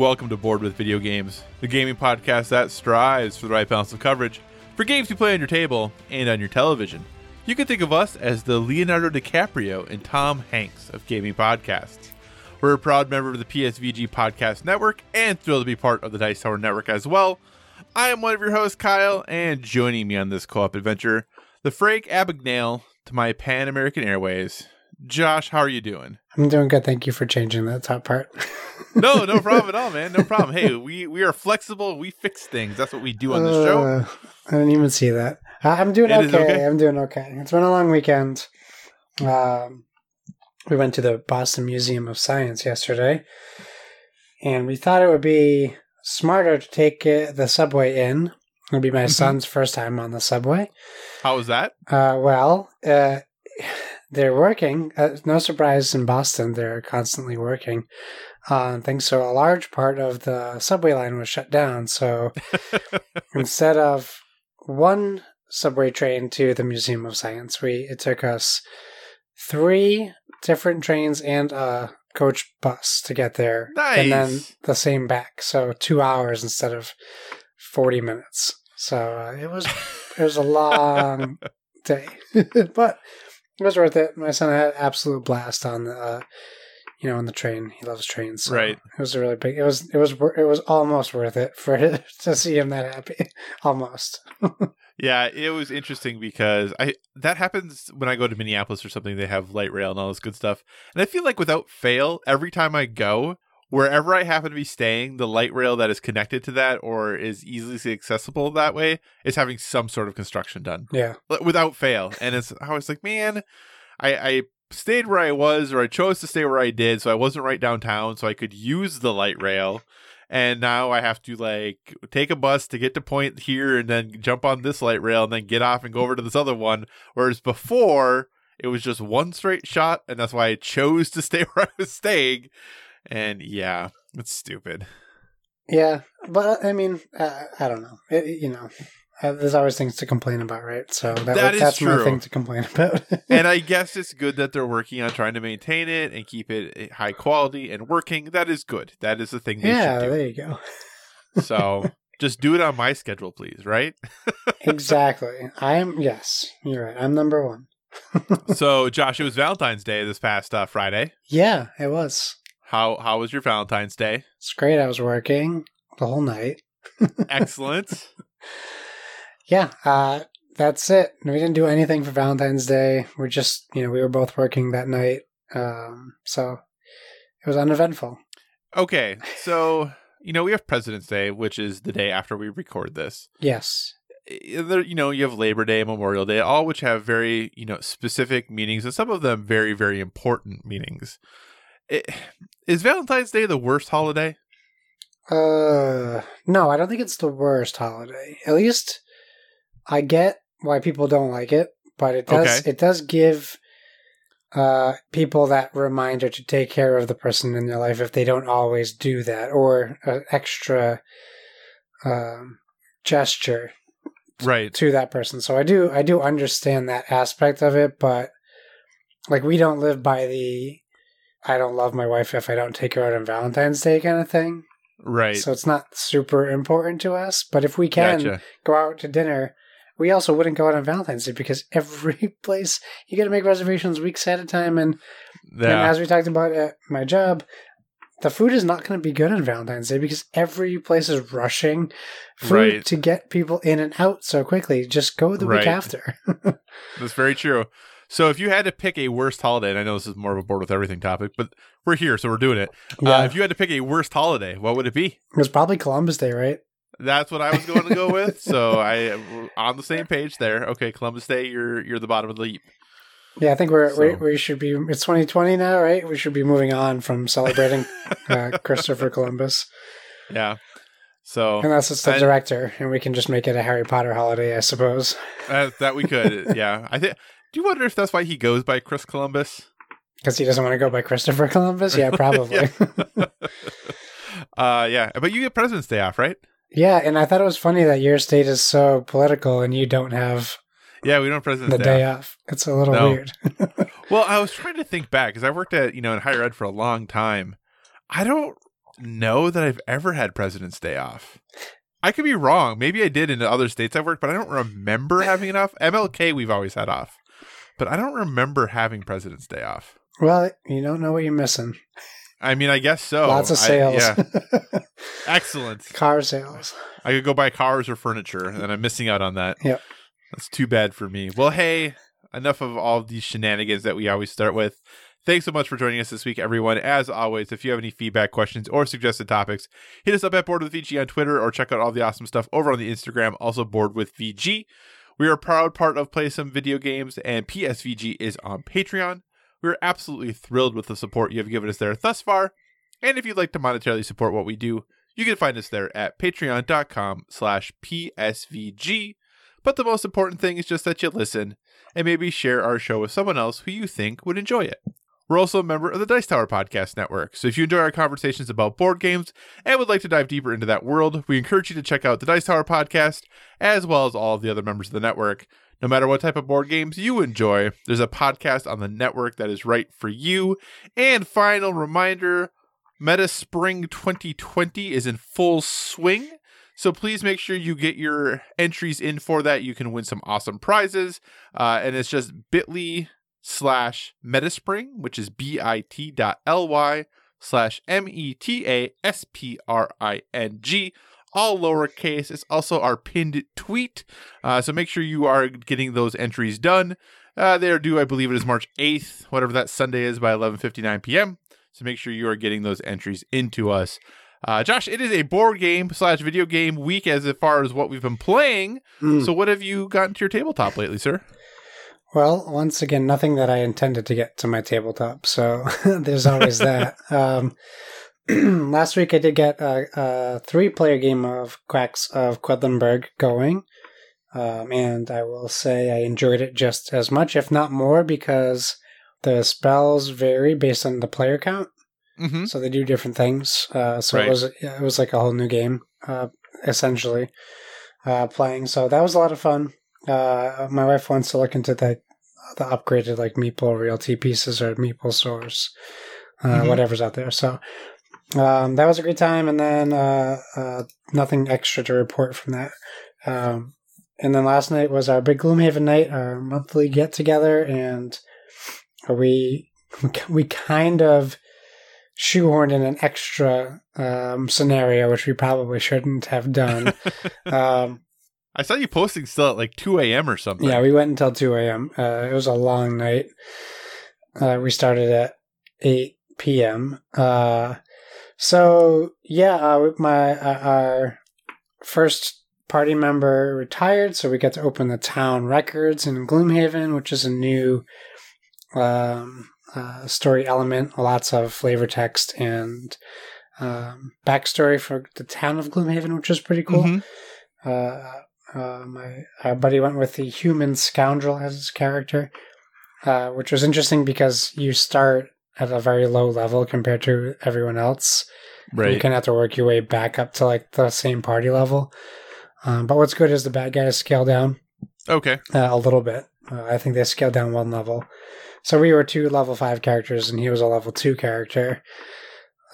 Welcome to Board with Video Games, the gaming podcast that strives for the right balance of coverage for games you play on your table and on your television. You can think of us as the Leonardo DiCaprio and Tom Hanks of gaming podcasts. We're a proud member of the PSVG Podcast Network and thrilled to be part of the Dice Tower Network as well. I am one of your hosts, Kyle, and joining me on this co op adventure, the Frank Abagnale to my Pan American Airways. Josh, how are you doing? I'm doing good. Thank you for changing that top part. no, no problem at all, man. No problem. Hey, we we are flexible. We fix things. That's what we do on the show. Uh, I didn't even see that. I'm doing okay. okay? I'm doing okay. It's been a long weekend. Um, we went to the Boston Museum of Science yesterday, and we thought it would be smarter to take uh, the subway in. It'll be my Mhm. son's first time on the subway. How was that? Uh, well, uh, they're working. Uh, no surprise in Boston, they're constantly working on things. So a large part of the subway line was shut down. So instead of one subway train to the Museum of Science, we it took us three different trains and a coach bus to get there, and then the same back. So two hours instead of forty minutes. So uh, it was it was a long day, but it was worth it. My son had absolute blast on the, uh, you know, on the train. He loves trains, so Right. It was a really big. It was it was it was almost worth it for to see him that happy. almost. Yeah, it was interesting because I that happens when I go to Minneapolis or something. They have light rail and all this good stuff, and I feel like without fail, every time I go, wherever I happen to be staying, the light rail that is connected to that or is easily accessible that way is having some sort of construction done. Yeah, without fail. And it's I was like, man, I I stayed where I was or I chose to stay where I did, so I wasn't right downtown, so I could use the light rail. And now I have to like take a bus to get to point here and then jump on this light rail and then get off and go over to this other one. Whereas before it was just one straight shot, and that's why I chose to stay where I was staying. And yeah, it's stupid. yeah, but I mean, uh, I don't know. It, you know, uh, there's always things to complain about, right? So that, that's my true. thing to complain about. and I guess it's good that they're working on trying to maintain it and keep it high quality and working. That is good. That is the thing they yeah, there you go. So just do it on my schedule, please. Right? exactly. I'm yes, you're right. I'm number one. so, Josh, it was Valentine's Day this past uh, Friday. Yeah, it was. How how was your Valentine's Day? It's great. I was working the whole night. Excellent. Yeah, uh, that's it. We didn't do anything for Valentine's Day. We're just, you know, we were both working that night. Um, so it was uneventful. okay, so you know we have President's Day, which is the day after we record this. Yes. There, you know, you have Labor Day, Memorial Day, all which have very you know specific meanings, and some of them very very important meanings. It, is Valentine's Day the worst holiday? Uh, no, I don't think it's the worst holiday. At least I get why people don't like it, but it does, Okay. it does give uh people that reminder to take care of the person in their life if they don't always do that or an extra um gesture Right. to that person. So I do I do understand that aspect of it, but like we don't live by the I don't love my wife if I don't take her out on Valentine's Day kind of thing. Right. So it's not super important to us. But if we can gotcha. go out to dinner, we also wouldn't go out on Valentine's Day because every place you got to make reservations weeks at a time. And, and as we talked about at my job, the food is not going to be good on Valentine's Day because every place is rushing food Right. to get people in and out so quickly. Just go the Right. week after. That's very true. So if you had to pick a worst holiday, and I know this is more of a board with everything topic, but we're here, so we're doing it. yeah, Uh, if you had to pick a worst holiday, what would it be? it was probably Columbus Day, right? That's what I was going to go with. So I on the same page there. Okay, Columbus Day, you're you're the bottom of the heap. Yeah, I think we're we, So- we should be. It's 2020 now, right? We should be moving on from celebrating uh, Christopher Columbus, Yeah. So unless it's the I- director, and we can just make it a Harry Potter holiday, I suppose. uh, that we could, yeah. I think. Do you wonder if that's why he goes by Chris Columbus? Because he doesn't want to go by Christopher Columbus. Yeah, probably. yeah. uh, yeah. But you get President's Day off, right? Yeah, and I thought it was funny that your state is so political and you don't have Yeah, we don't have President's the Day. day off. off. It's a little No. weird. Well, I was trying to think back because I worked at you know in higher ed for a long time. I don't know that I've ever had President's Day off. I could be wrong. Maybe I did in other states I've worked, but I don't remember having it off. MLK we've always had off, but I don't remember having President's Day off. well, you don't know what you're missing. I mean, I guess so. Lots of I- sales. yeah, excellent. Car sales. I could go buy cars or furniture, and I'm missing out on that. Yep. That's too bad for me. Well, hey, enough of all these shenanigans that we always start with. Thanks so much for joining us this week, everyone. As always, if you have any feedback, questions, or suggested topics, hit us up at Board with VG on Twitter or check out all the awesome stuff over on the Instagram, also Board with VG. We are a proud part of Play Some Video Games, and PSVG is on Patreon. We're absolutely thrilled with the support you have given us there thus far. And if you'd like to monetarily support what we do, you can find us there at patreon.com slash PSVG. But the most important thing is just that you listen and maybe share our show with someone else who you think would enjoy it. We're also a member of the Dice Tower Podcast Network, so if you enjoy our conversations about board games and would like to dive deeper into that world, we encourage you to check out the Dice Tower Podcast, as well as all of the other members of the network. No matter what type of board games you enjoy, there's a podcast on the network that is right for you. And final reminder Meta Spring 2020 is in full swing. So please make sure you get your entries in for that. You can win some awesome prizes. Uh, and it's just bit.ly slash metaspring, which is bit.ly slash M-E-T-A-S-P-R-I-N-G. All lowercase. It's also our pinned tweet. Uh, so make sure you are getting those entries done. Uh, they are due, I believe it is March 8th, whatever that Sunday is, by 11.59 p.m. So make sure you are getting those entries into us. Uh, Josh, it is a board game slash video game week as far as what we've been playing. Mm. So what have you gotten to your tabletop lately, sir? Well, once again, nothing that I intended to get to my tabletop. So there's always that. Um, last week I did get a, a three-player game of Quacks of Quedlinburg going, um, and I will say I enjoyed it just as much, if not more, because the spells vary based on the player count. Mm-hmm. so they do different things. Uh, so Right. it was it was like a whole new game, uh, essentially, uh, playing. So that was a lot of fun. Uh, my wife wants to look into the the upgraded like Meeple Realty pieces or Meeple Source, uh, Mhm. whatever's out there. So um, that was a great time, and then uh, uh, nothing extra to report from that. Um, and then last night was our big Gloomhaven night, our monthly get together, and we we kind of shoehorned in an extra um, scenario, which we probably shouldn't have done. um, I saw you posting still at like 2 a.m. or something. yeah, we went until 2 a.m. Uh, it was a long night. Uh, we started at 8 p.m. Uh, so, yeah, uh, my uh, our first party member retired, so we got to open the town records in Gloomhaven, which is a new um, uh, story element, lots of flavor text and um, backstory for the town of Gloomhaven, which is pretty cool. Mhm. Uh, uh, my our buddy went with the human scoundrel as his character, uh, which was interesting because you start at a very low level compared to everyone else. Right. You kind of have to work your way back up to like the same party level. Um, but what's good is the bad guys scale down Okay. uh, a little bit. Uh, I think they scaled down one level. So we were two level five characters, and he was a level two character.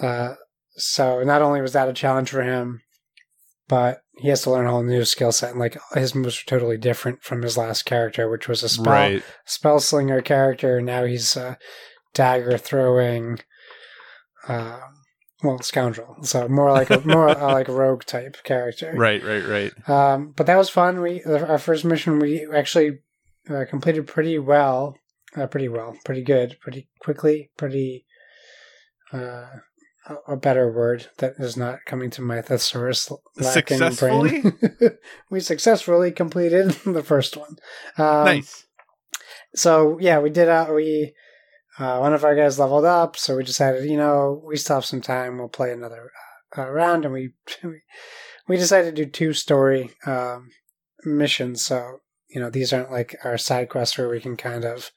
Uh, so not only was that a challenge for him, but he has to learn a whole new skill set. And like his moves are totally different from his last character, which was a spell Right. spell slinger character. And now he's a dagger throwing, uh, well, scoundrel. So more like a more uh, like rogue type character. Right. Right. Right. Um, but that was fun. We our first mission we actually uh, completed pretty well, uh, pretty well, pretty good, pretty quickly, pretty. Uh, a- better word that is not coming to my thesaurus lacking Successfully? brain. we successfully completed the first one. Um, nice. so yeah, we did. Uh, we uh, one of our guys leveled up, so we decided, you know, we still have some time. We'll play another uh, round, and we we decided to do two story um, missions. So you know, these aren't like our side quests where we can kind of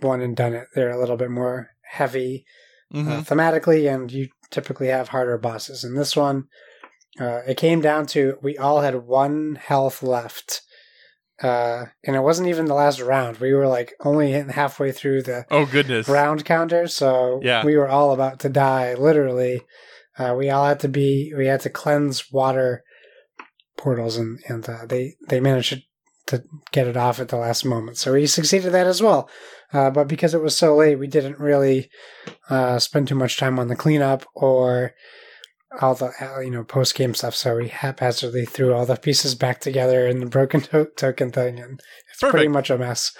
one and done it. They're a little bit more heavy Mhm. uh, thematically, and you typically have harder bosses. In this one, uh, it came down to we all had one health left. Uh, and it wasn't even the last round. We were like only halfway through the oh goodness. round counter, so Yeah. we were all about to die. Literally, uh, we all had to be. We had to cleanse water portals, and and uh, they they managed to get it off at the last moment. So we succeeded that as well. Uh, but because it was so late, we didn't really uh, spend too much time on the cleanup or all the uh, you know post game stuff. So we haphazardly threw all the pieces back together in the broken to- token thing, and it's pretty much a mess.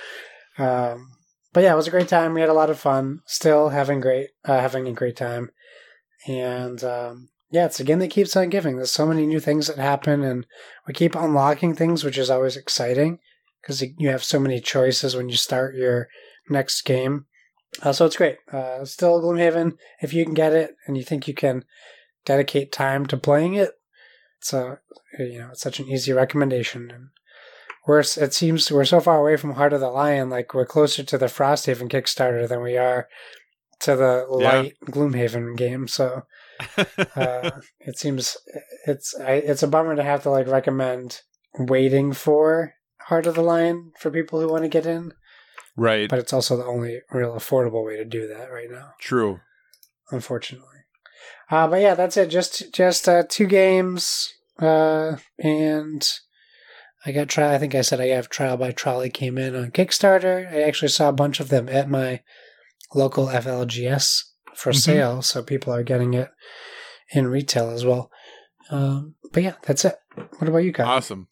Um, but yeah, it was a great time. We had a lot of fun. Still having great uh, having a great time, and um, yeah, it's a game that keeps on giving. There's so many new things that happen, and we keep unlocking things, which is always exciting because you have so many choices when you start your next game. Uh, so it's great. Uh, still Gloomhaven, if you can get it and you think you can dedicate time to playing it, it's a you know it's such an easy recommendation. And we're it seems we're so far away from Heart of the Lion, like we're closer to the Frosthaven Kickstarter than we are to the Yeah. light Gloomhaven game. So uh, it seems it's I, it's a bummer to have to like recommend waiting for Heart of the Lion for people who want to get in, right. but it's also the only real affordable way to do that right now, True. unfortunately. Uh, but yeah, that's it. Just just uh, two games, uh, and I got trial. I think I said I have Trial by Trolley came in on Kickstarter. I actually saw a bunch of them at my local FLGS for Mhm. sale, so people are getting it in retail as well. Um, but yeah, that's it. What about you, guys? Awesome.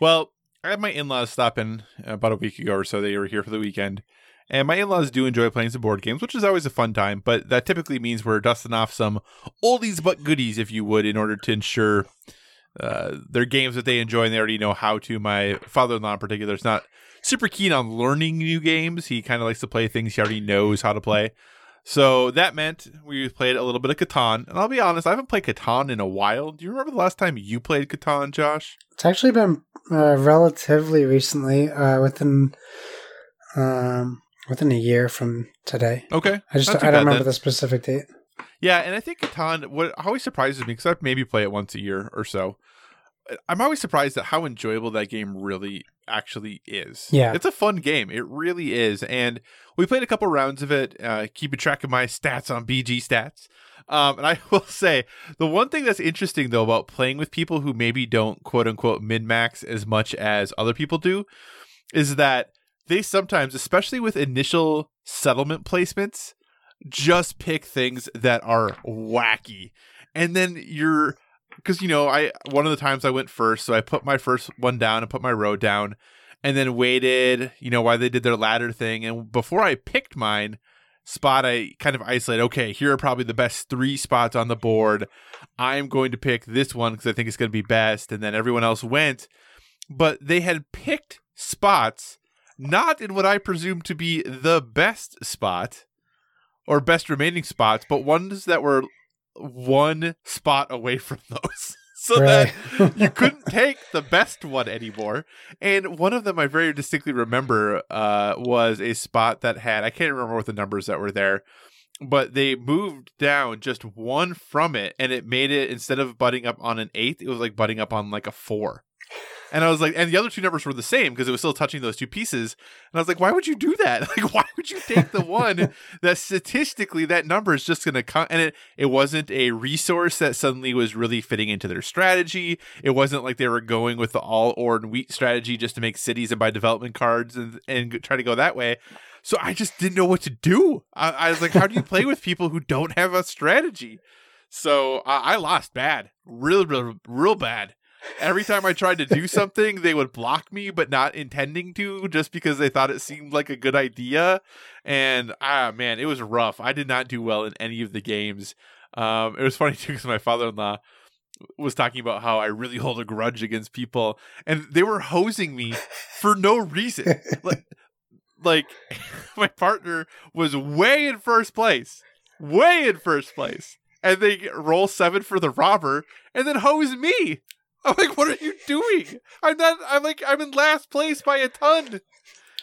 Well, I had my in laws stop in about a week ago or so. They were here for the weekend. And my in laws do enjoy playing some board games, which is always a fun time, but that typically means we're dusting off some oldies but goodies, if you would, in order to ensure uh, they're games that they enjoy and they already know how to. My father in law, in particular, is not super keen on learning new games. He kind of likes to play things he already knows how to play. So that meant we played a little bit of Catan. And I'll be honest, I haven't played Catan in a while. Do you remember the last time you played Catan, Josh? It's actually been uh, relatively recently, uh, within um, within a year from today. Okay. I just I don't remember then. the specific date. Yeah, and I think Catan, what always surprises me, because I maybe play it once a year or so, I'm always surprised at how enjoyable that game really actually is. Yeah. It's a fun game. It really is. And we played a couple rounds of it, uh, keeping track of my stats on BG stats. Um, and I will say, the one thing that's interesting, though, about playing with people who maybe don't quote unquote min max as much as other people do is that they sometimes, especially with initial settlement placements, just pick things that are wacky. And then you're because you know, I one of the times I went first, so I put my first one down and put my row down and then waited, you know, why they did their ladder thing. And before I picked mine spot, I kind of isolated, okay, here are probably the best three spots on the board. I'm going to pick this one because I think it's going to be best. And then everyone else went. But they had picked spots not in what I presume to be the best spot or best remaining spots, but ones that were one spot away from those. so Right. that you couldn't take the best one anymore. And one of them I very distinctly remember uh, was a spot that had, I can't remember what the numbers that were there, but they moved down just one from it and it made it, instead of butting up on an eighth, it was like butting up on like a four. And I was like, and the other two numbers were the same because it was still touching those two pieces. And I was like, why would you do that? Like, why would you take the one that statistically that number is just going to come? And it, it wasn't a resource that suddenly was really fitting into their strategy. It wasn't like they were going with the all ore and wheat strategy just to make cities and buy development cards and, and try to go that way. So I just didn't know what to do. I, I was like, how do you play with people who don't have a strategy? So I I lost bad, real, real, real bad. Every time I tried to do something, they would block me, but not intending to, just because they thought it seemed like a good idea. And ah, man, it was rough. I did not do well in any of the games. Um, it was funny too because my father-in-law was talking about how I really hold a grudge against people, and they were hosing me for no reason. like like my partner was way in first place, way in first place, and they roll seven for the robber, and then hose me. I'm like, what are you doing? I'm not. I'm like, I'm in last place by a ton.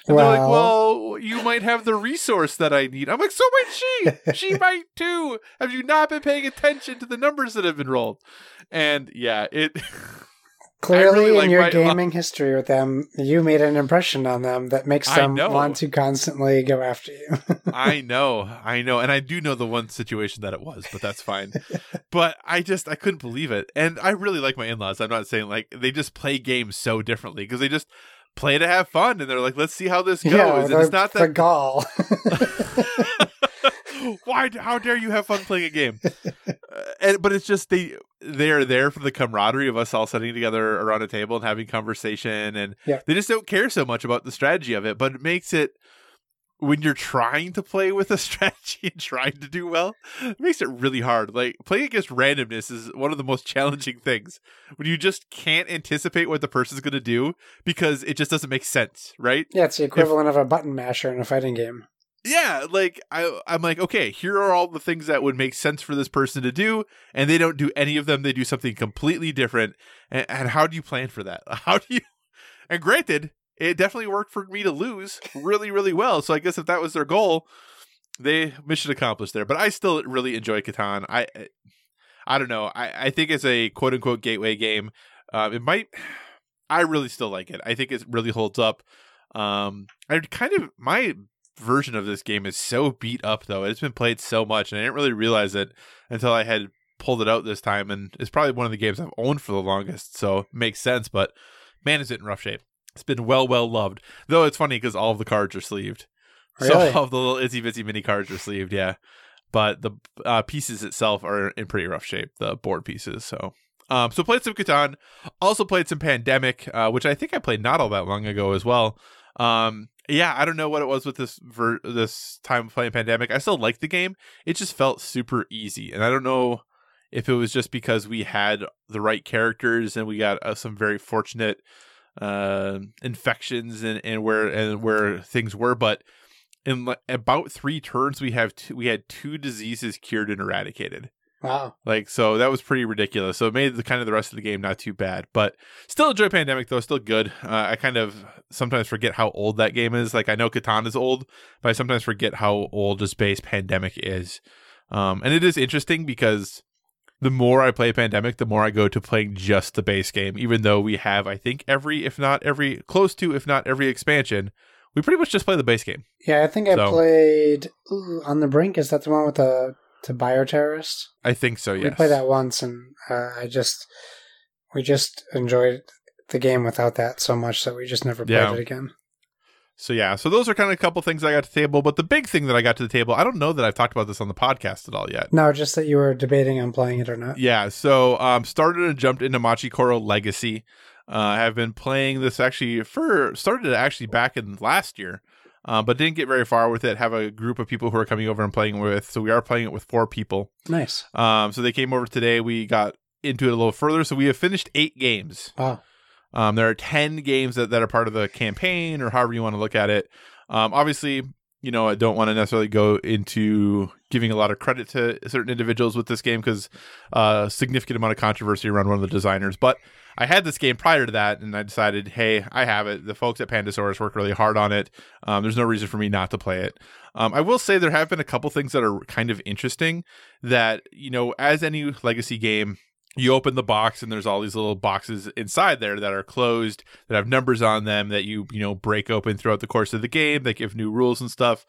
And they're like, Well- well, you might have the resource that I need. I'm like, so might she. She might too. Have you not been paying attention to the numbers that have been rolled? And yeah, it. Clearly, really like in your my- gaming history with them, you made an impression on them that makes them want to constantly go after you. I know, I know, and I do know the one situation that it was, but that's fine. but I just I couldn't believe it, and I really like my in-laws. I'm not saying like they just play games so differently because they just play to have fun, and they're like, let's see how this goes. yeah, and it's not the that gall. Why? How dare you have fun playing a game? Uh, and but it's just they they are there for the camaraderie of us all sitting together around a table and having conversation, and Yeah. they just don't care so much about the strategy of it. But it makes it when you're trying to play with a strategy and trying to do well, it makes it really hard. Like playing against randomness is one of the most challenging things when you just can't anticipate what the person's going to do because it just doesn't make sense, right? yeah, it's the equivalent of a button masher in a fighting game. Yeah like i i'm like okay here are all the things that would make sense for this person to do and they don't do any of them they do something completely different and, and how do you plan for that? How do you and granted it definitely worked for me to lose really really well so i guess if that was their goal they mission accomplished there but i still really enjoy catan. I i don't know i i think it's a quote unquote gateway game. Um it might i really still like it. I think it really holds up. Um i kind of my version of this game is so beat up though. It's been played so much and I didn't really realize it until I had pulled it out this time and it's probably one of the games I've owned for the longest, so it makes sense, but man is it in rough shape. It's been well well loved. Though it's funny because all of the cards are sleeved. Really? So all of the little itsy bitsy mini cards are sleeved, yeah. But the uh, pieces itself are in pretty rough shape, the board pieces, so um, so played some Catan, also played some Pandemic, uh, which I think I played not all that long ago as well. Um, yeah, I don't know what it was with this ver- this time playing Pandemic. I still liked the game. It just felt super easy, and I don't know if it was just because we had the right characters and we got uh, some very fortunate uh, infections and, and where and where things were, but in like, about three turns we have two, we had two diseases cured and eradicated. Wow. Like so that was pretty ridiculous. So it made the kind of the rest of the game not too bad, but still enjoy Pandemic though. Still good. Uh, I kind of sometimes forget how old that game is. Like I know Catan is old, but I sometimes forget how old just base Pandemic is. Um, and it is interesting because the more I play Pandemic, the more I go to playing just the base game. Even though we have, I think every, if not every, close to, if not every expansion, we pretty much just play the base game. Yeah, I think I So- played ooh, on the brink. Is that the one with the the bioterrorist? I think so. Yes. We played that once, and uh, I just we just enjoyed the game without that so much that we just never played Yeah. it again. So yeah, so those are kind of a couple things I got to the table, but the big thing that I got to the table, I don't know that I've talked about this on the podcast at all yet. No, just that you were debating on playing it or not. Yeah, so um started and jumped into Machikoro Legacy. Uh I have been playing this actually for started actually back in last year. Uh, but didn't get very far with it. Have a group of people who are coming over and playing with. So we are playing it with four people. Nice. Um, so they came over today. We got into it a little further. So we have finished eight games. Wow. Um, there are 10 games that, that are part of the campaign or however you want to look at it. Um, obviously, you know, I don't want to necessarily go into giving a lot of credit to certain individuals with this game because uh, significant amount of controversy around one of the designers. But I had this game prior to that and I decided, hey, I have it. The folks at Pandasaurus work really hard on it. Um, there's no reason for me not to play it. Um, I will say there have been a couple things that are kind of interesting that, you know, as any legacy game, you open the box and there's all these little boxes inside there that are closed that have numbers on them that you you know break open throughout the course of the game that give new rules and stuff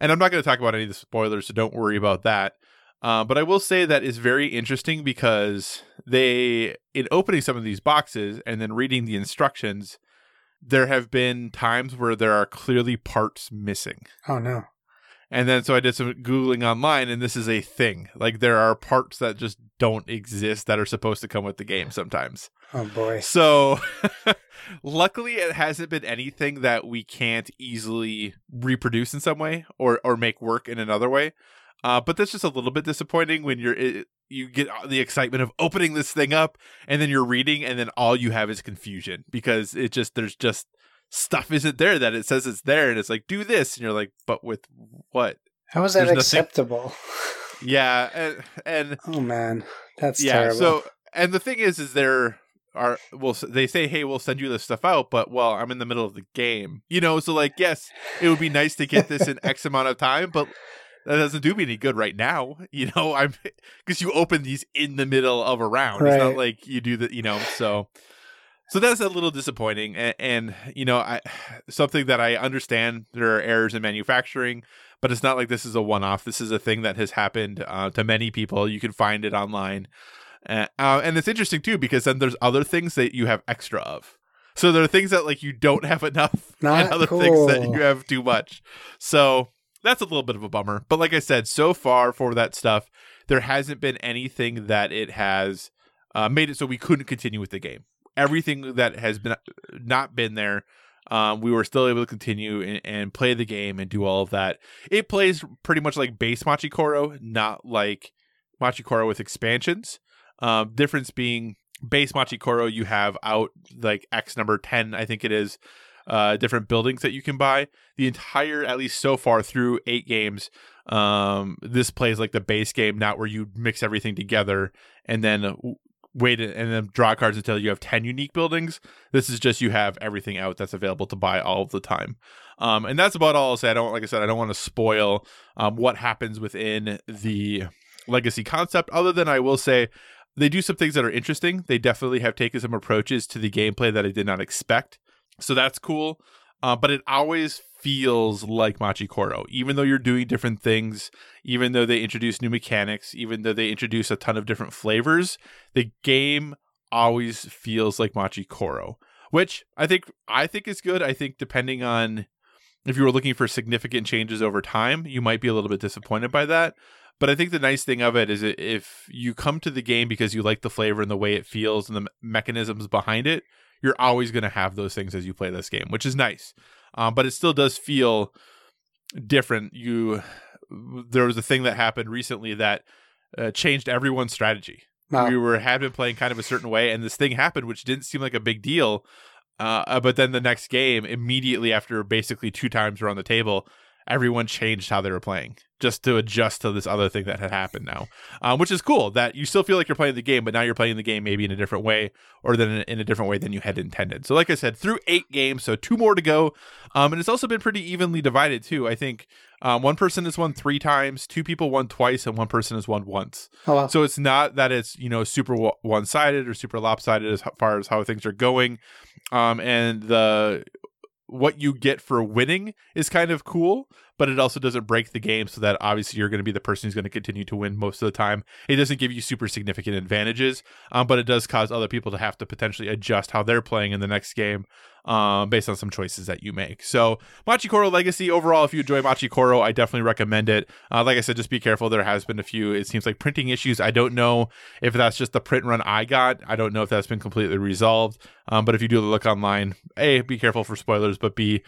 and i'm not going to talk about any of the spoilers so don't worry about that uh, but i will say that is very interesting because they in opening some of these boxes and then reading the instructions there have been times where there are clearly parts missing Oh no. and then so I did some Googling online, and this is a thing. Like there are parts that just don't exist that are supposed to come with the game sometimes. Oh boy. So luckily it hasn't been anything that we can't easily reproduce in some way or or make work in another way. Uh, but that's just a little bit disappointing when you're it, you get the excitement of opening this thing up and then you're reading and then all you have is confusion because it just there's just stuff isn't there that it says it's there, and it's like do this, and you're like, but with what? How is that There's nothing- acceptable? Yeah, and, and oh man, that's yeah. terrible. So and the thing is, is there are well they say hey we'll send you this stuff out but well i'm in the middle of the game you know so like yes it would be nice to get this in x amount of time but that doesn't do me any good right now you know i'm because you open these in the middle of a round. It's not like you do the you know so so that's a little disappointing and, and you know i something that i understand there are errors in manufacturing but it's not like this is a one-off. This is a thing that has happened uh, to many people. You can find it online uh, uh, and it's interesting too because then there's other things that you have extra of. So there are things that like you don't have enough, Not and other things that you have too much. So that's a little bit of a bummer. But like I said, so far for that stuff, there hasn't been anything that it has uh, made it so we couldn't continue with the game. Everything that has been not been there, um, we were still able to continue and, and play the game and do all of that. It plays pretty much like base Machikoro, not like Machikoro with expansions. Um, difference being base Machikoro, you have out like X number 10, I think it is, uh, different buildings that you can buy. The entire, at least so far through eight games, um, this plays like the base game, not where you mix everything together and then wait and then draw cards until you have 10 unique buildings. This is just you have everything out that's available to buy all of the time. Um, and that's about all I'll say. I don't, like I said, I don't want to spoil um, what happens within the legacy concept, other than I will say they do some things that are interesting. They definitely have taken some approaches to the gameplay that I did not expect. So that's cool. Uh, but it always feels like Machikoro, even though you're doing different things, even though they introduce new mechanics, even though they introduce a ton of different flavors, the game always feels like Machikoro, which I think I think is good. I think depending on if you were looking for significant changes over time, you might be a little bit disappointed by that. But I think the nice thing of it is if you come to the game because you like the flavor and the way it feels and the mechanisms behind it, you're always going to have those things as you play this game, which is nice. Um, but it still does feel different. You there was a thing that happened recently that uh, changed everyone's strategy. Wow. We were had been playing kind of a certain way, and this thing happened, which didn't seem like a big deal. Uh, uh, but then the next game, immediately after basically two times we're on the table, everyone changed how they were playing just to adjust to this other thing that had happened now, um, which is cool. That you still feel like you're playing the game, but now you're playing the game maybe in a different way, or then in a different way than you had intended. So, like I said, through eight games, so two more to go, um, and it's also been pretty evenly divided too. I think um, one person has won three times, two people won twice, and one person has won once. oh well. So it's not that it's you know super one sided or super lopsided as far as how things are going, um, and the what you get for winning is kind of cool, but it also doesn't break the game so that obviously you're going to be the person who's going to continue to win most of the time. It doesn't give you super significant advantages, um, but it does cause other people to have to potentially adjust how they're playing in the next game um, based on some choices that you make. So Machikoro Legacy overall, if you enjoy Machikoro, I definitely recommend it. Uh, like I said, just be careful. There has been a few. It seems like printing issues. I don't know if that's just the print run I got. I don't know if that's been completely resolved. Um, but if you do look online, a be careful for spoilers, but b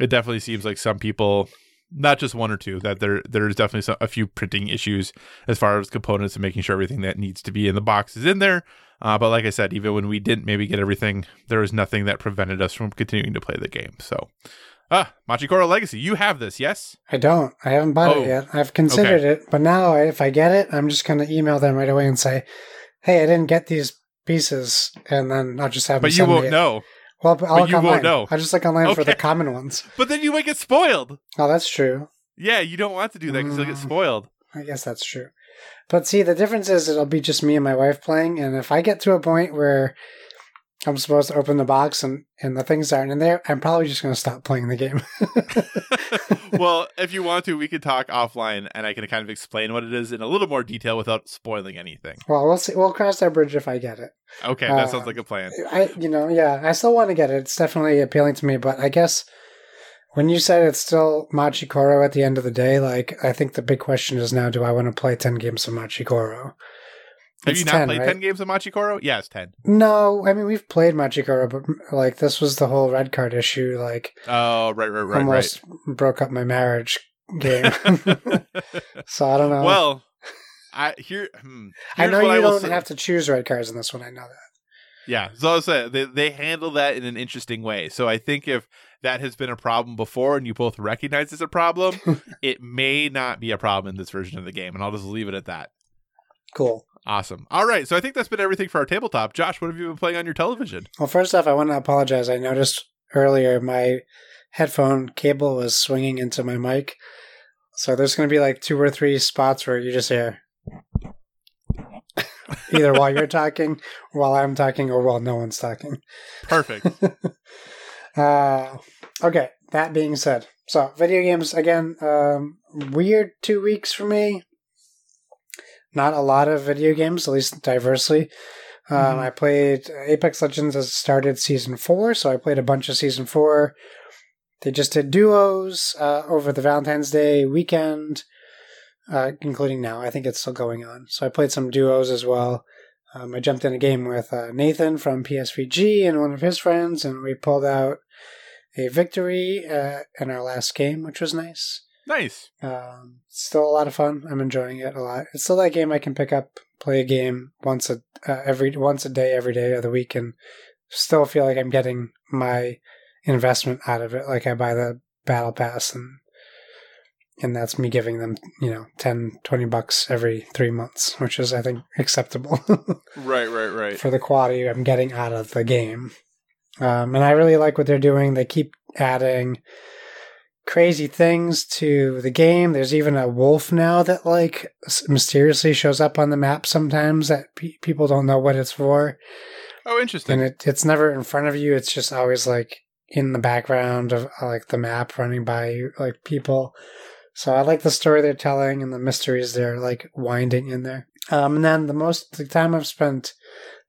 it definitely seems like some people. Not just one or two. That there, there's definitely some, a few printing issues as far as components and making sure everything that needs to be in the box is in there. Uh, but like I said, even when we didn't maybe get everything, there was nothing that prevented us from continuing to play the game. So, ah, Machikoro Legacy, you have this, yes? I don't. I haven't bought Oh, it yet. I've considered it, but now if I get it, I'm just going to email them right away and say, "Hey, I didn't get these pieces," and then I'll just have. But you won't know. Well, I'll look you won't know. I'll just look online for the common ones. But then you might get spoiled. Oh, that's true. Yeah, you don't want to do that because you'll get Mm. spoiled. I guess that's true. But see, the difference is it'll be just me and my wife playing, and if I get to a point where I'm supposed to open the box and, and the things aren't in there, I'm probably just going to stop playing the game. well, if you want to, we could talk offline and I can kind of explain what it is in a little more detail without spoiling anything. well, we'll see. We'll cross that bridge if I get it. Okay, that Uh, sounds like a plan. I, you know, yeah, I still want to get it. It's definitely appealing to me, but I guess when you said it's still Machikoro at the end of the day, like I think the big question is now: Do I want to play ten games of Machikoro? Have It's you not 10, played right? 10 games of Machikoro? Yeah, it's 10. No, I mean we've played Machikoro, but like this was the whole red card issue. Like Oh, right, right, right, almost broke up my marriage game. so I don't know. well, I here. Hmm, I know you don't say- have to choose red cards in this one. I know that. Yeah, so I was saying they they handle that in an interesting way. So I think if that has been a problem before and you both recognize it's a problem, it may not be a problem in this version of the game. And I'll just leave it at that. Cool. Awesome. All right. So I think that's been everything for our tabletop. Josh, what have you been playing on your television? Well, first off, I want to apologize. I noticed earlier my headphone cable was swinging into my mic. So there's going to be like two or three spots where you just hear either while you're talking, while I'm talking, or while no one's talking. Perfect. uh, okay, that being said, so video games again, um, weird two weeks for me. Not a lot of video games, at least diversely. Um, Mhm. I played Apex Legends as it started season four, so I played a bunch of season four. They just did duos uh, over the Valentine's Day weekend, uh, including now. I think it's still going on. So I played some duos as well. Um, I jumped in a game with uh, Nathan from PSVG and one of his friends, and we pulled out a victory uh, in our last game, which was nice. nice. Um, still a lot of fun. I'm enjoying it a lot. It's still that game I can pick up, play a game once a uh, every once a day, every day of the week, and still feel like I'm getting my investment out of it. Like I buy the battle pass and and that's me giving them you know 10 20 bucks every three months which is i think acceptable Right, right, right. for the quality i'm getting out of the game um, and i really like what they're doing they keep adding crazy things to the game. There's even a wolf now that like mysteriously shows up on the map sometimes that pe- people don't know what it's for. Oh, interesting. and it, it's never in front of you. It's just always like in the background of uh, like the map running by like people. So i like the story they're telling and the mysteries they're like winding in there. Um and then the most the time i've spent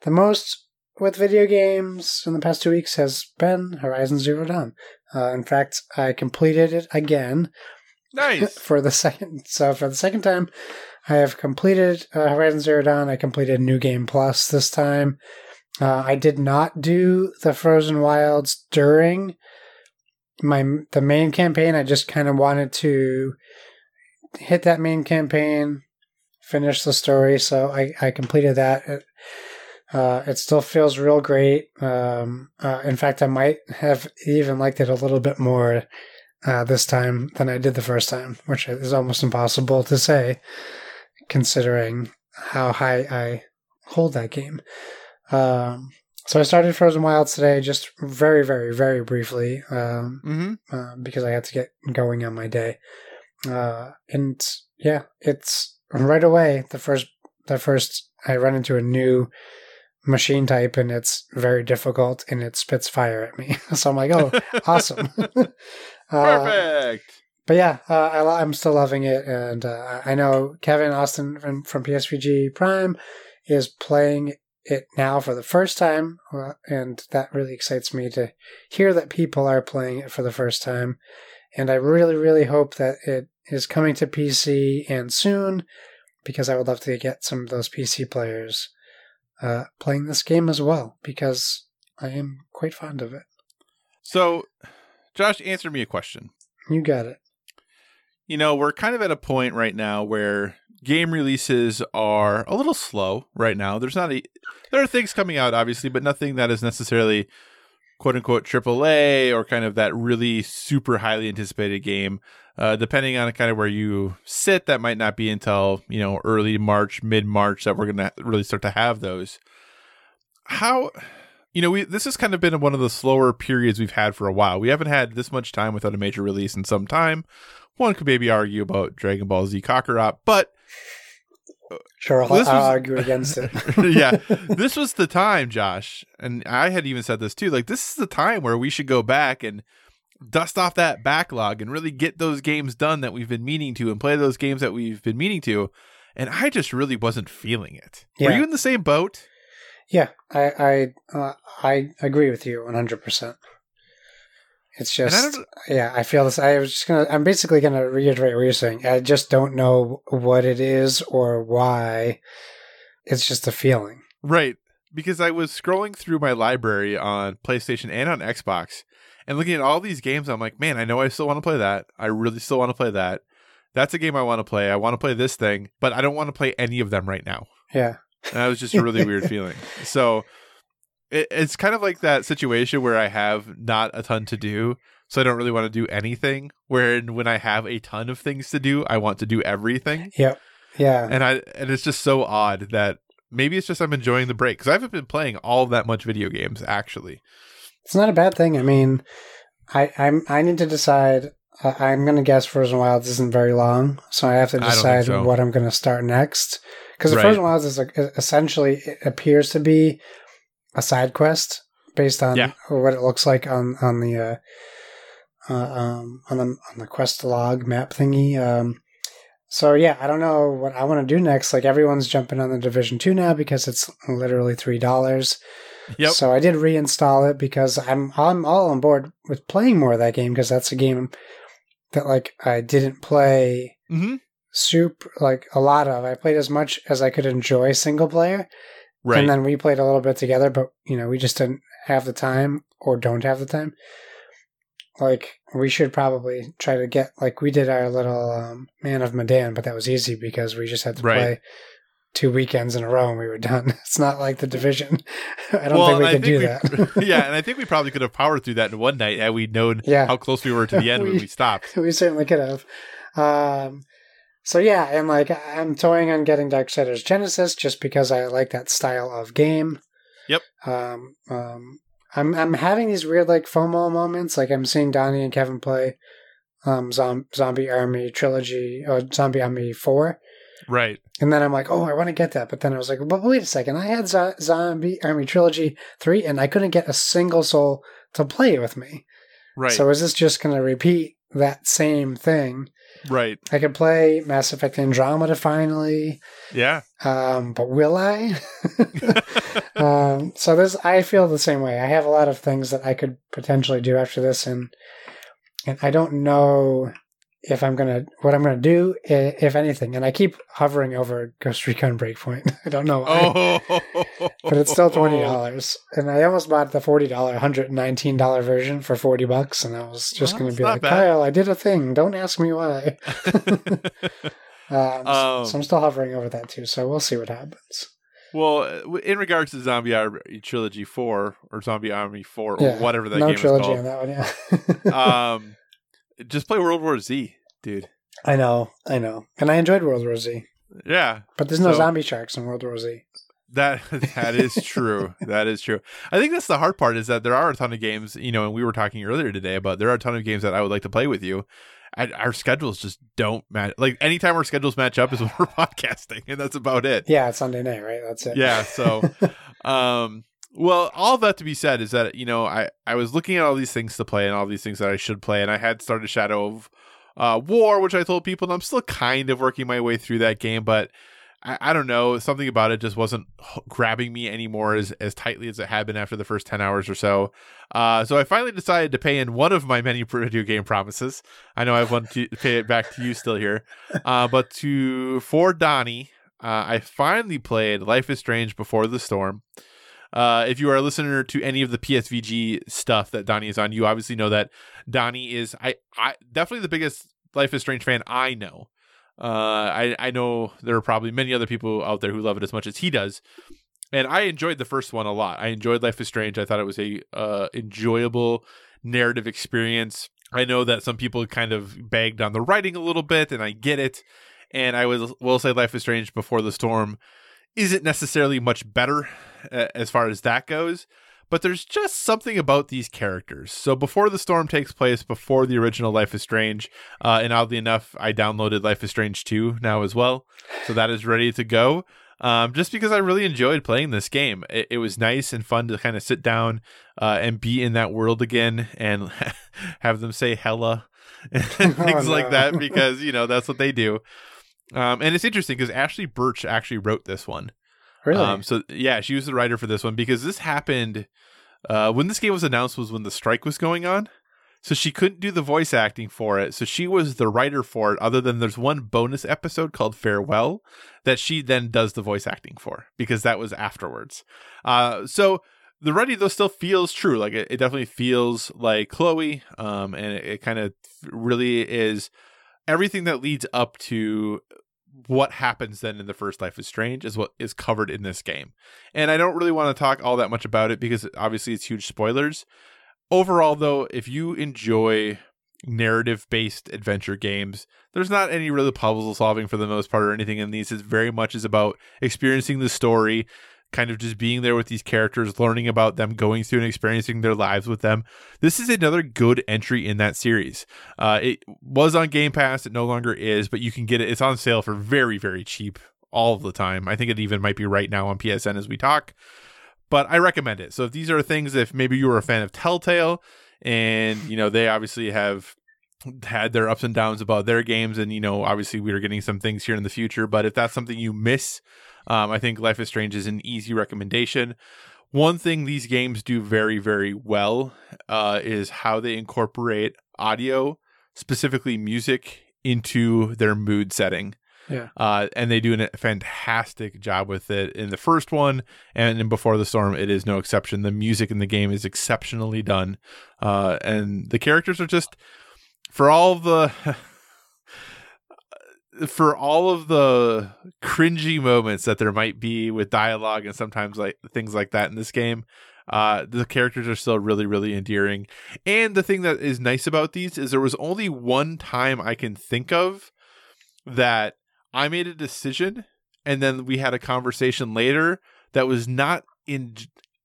the most with video games in the past two weeks has been horizon zero dawn uh, in fact i completed it again nice. for the second so for the second time i have completed uh, horizon zero dawn. I completed new game plus this time. Uh, i did not do the frozen wilds during my the main campaign. I just kind of wanted to hit that main campaign finish the story so i i completed that it, uh, it still feels real great. Um, uh, in fact, I might have even liked it a little bit more uh, this time than I did the first time, which is almost impossible to say, considering how high I hold that game. Um, so I started Frozen Wilds today, just very, very, very briefly, um, Mm-hmm. uh, because I had to get going on my day. Uh, and yeah, it's right away the first, the first I run into a new machine type and it's very difficult and it spits fire at me. so I'm like, oh, awesome. uh, Perfect. but yeah, uh, I, I'm still loving it, and uh, I know Kevin Austin from, from PSVG Prime is playing it now for the first time, uh, and that really excites me to hear that people are playing it for the first time. And I really, really hope that it is coming to PC and soon, because I would love to get some of those PC players uh, playing this game as well, because I am quite fond of it. So, Josh, answer me a question. You got it. You know, we're kind of at a point right now where game releases are a little slow right now. There's not a there are things coming out obviously, but nothing that is necessarily quote unquote AAA or kind of that really super highly anticipated game. Uh, depending on kind of where you sit, that might not be until you know early March, mid March that we're gonna really start to have those. How you know, we this has kind of been one of the slower periods we've had for a while. We haven't had this much time without a major release in some time. One could maybe argue about Dragon Ball Z Kakarot, but Sure, I'll, I'll was- argue against it. yeah, this was the time, Josh, and I had even said this too. Like, this is the time where we should go back and dust off that backlog and really get those games done that we've been meaning to, and play those games that we've been meaning to. And I just really wasn't feeling it. Were you in the same boat? Yeah, I I uh, I agree with you one hundred percent. It's And I just yeah, I feel this. I was just gonna. I'm basically gonna reiterate what you're saying. I just don't know what it is or why. It's just a feeling. Right. Because I was scrolling through my library on PlayStation and on Xbox and looking at all these games. I'm like, man, I know I still want to play that. I really still want to play that. That's a game I want to play. I want to play this thing, but I don't want to play any of them right now. Yeah, And that was just a really weird feeling. So it, it's kind of like that situation where I have not a ton to do. so I don't really want to do anything. Where when I have a ton of things to do, I want to do everything. Yep. Yeah. And I and it's just so odd that maybe it's just I'm enjoying the break because I haven't been playing all that much video games actually. It's not a bad thing. I mean, I I'm I need to decide. Uh, I'm going to guess Frozen Wilds isn't very long, so I have to I don't think decide so. what I'm going to start next. Because Right. Frozen Wilds is like, essentially it appears to be a side quest based on Yeah. what it looks like on on the uh, uh, um, on the on the quest log map thingy. Um, so yeah, I don't know what I want to do next. Like everyone's jumping on the Division Two now because it's literally three dollars. Yep. So I did reinstall it because I'm I'm all on board with playing more of that game because that's a game that like I didn't play Mm-hmm. super like a lot of. I played as much as I could enjoy single player, Right. and then we played a little bit together. But you know, we just didn't have the time or don't have the time. Like we should probably try to get like we did our little um, Man of Medan, but that was easy because we just had to Right. play two weekends in a row and we were done. It's not like the division. I don't Well, think we could do think that. yeah, and I think we probably could have powered through that in one night had we known Yeah. how close we were to the end when We- we stopped. we certainly could have. Um, so yeah, and like I'm toying on getting Darksiders Genesis just because I like that style of game. Yep. Um, um, I'm I'm having these weird like FOMO moments. Like I'm seeing Donnie and Kevin play um Zom- Zombie Army Trilogy or Zombie Army Four, Right. and then I'm like, oh, I want to get that. But then I was like, but wait a second, I had Zo- Zombie Army Trilogy Three, and I couldn't get a single soul to play with me. Right. So is this just going to repeat that same thing? Right. I could play Mass Effect Andromeda finally, Yeah. um, but will I? um, so this, I feel the same way. I have a lot of things that I could potentially do after this, and and I don't know if I'm gonna what I'm gonna do, if anything. And I keep hovering over Ghost Recon Breakpoint. I don't know why. Oh. But it's still twenty dollars, and I almost bought the forty dollar, hundred nineteen dollar version for forty bucks, and I was just Well, going to be like, bad. Kyle, I did a thing. Don't ask me why. Um, so- Um, so I'm still hovering over that too. So we'll see what happens. well, uh, in regards to Zombie Army Trilogy 4 or Zombie Army 4 or Yeah, whatever that no game trilogy is on called. that one. Yeah. um just play World War Z, dude. I know, I know, and I enjoyed World War Z, Yeah. but there's no So- zombie sharks in World War Z. That that is true. that is true. I think that's the hard part is that there are a ton of games, you know, and we were talking earlier today about there are a ton of games that I would like to play with you. And our schedules just don't match. Like anytime our schedules match up is when we're podcasting, and that's about it. Yeah, it's Sunday night, right? That's it. Yeah. So, um, well, all that to be said is that you know I I was looking at all these things to play and all these things that I should play, and I had started Shadow of uh, War, which I told people, and I'm still kind of working my way through that game, but. I, I don't know. Something about it just wasn't grabbing me anymore as, as tightly as it had been after the first 10 hours or so. Uh, so I finally decided to pay in one of my many video game promises. I know I have want to pay it back to you still here. Uh, but to for Donnie, uh, I finally played Life is Strange Before the Storm. Uh, if you are a listener to any of the PSVG stuff that Donnie is on, you obviously know that Donnie is I, I definitely the biggest Life is Strange fan I know. Uh, I I know there are probably many other people out there who love it as much as he does, and I enjoyed the first one a lot. I enjoyed Life is Strange. I thought it was a uh, enjoyable narrative experience. I know that some people kind of bagged on the writing a little bit, and I get it. And I will will say Life is Strange Before the Storm isn't necessarily much better as far as that goes, but there's just something about these characters. So Before the Storm takes place before the original Life is Strange, uh, and oddly enough, I downloaded Life is Strange 2 now as well, so that is ready to go. Um, just because I really enjoyed playing this game, it, it was nice and fun to kind of sit down uh, and be in that world again and have them say hella and things Oh, like that because you know that's what they do. Um, and it's interesting because Ashly Burch actually wrote this one. Really? Um, so yeah, she was the writer for this one because this happened uh, when this game was announced was when the strike was going on. So she couldn't do the voice acting for it. So she was the writer for it. Other than there's one bonus episode called Farewell that she then does the voice acting for because that was afterwards. Uh, so the writing though still feels true. Like it, it definitely feels like Chloe. Um, and it, it kind of really is everything that leads up to what happens then in the first Life is Strange is what is covered in this game. And I don't really want to talk all that much about it because obviously it's huge spoilers. overall, though, if you enjoy narrative based adventure games, there's not any really puzzle solving for the most part or anything in these. It's very much is about experiencing the story, kind of just being there with these characters, learning about them, going through and experiencing their lives with them. This is another good entry in that series. Uh, it was on Game Pass, it no longer is, but you can get it. It's on sale for very, very cheap all the time. I think it even might be right now on PSN as we talk. But I recommend it. So if these are things, if maybe you were a fan of Telltale, and you know they obviously have had their ups and downs about their games, and you know obviously we are getting some things here in the future. But if that's something you miss, um, I think Life is Strange is an easy recommendation. One thing these games do very, very well uh, is how they incorporate audio, specifically music, into their mood setting. Yeah. Uh, and they do a fantastic job with it in the first one and in Before the Storm. It is no exception. The music in the game is exceptionally done, uh, and the characters are just for all the for all of the cringy moments that there might be with dialogue and sometimes like things like that in this game uh the characters are still really really endearing and the thing that is nice about these is there was only one time i can think of that i made a decision and then we had a conversation later that was not in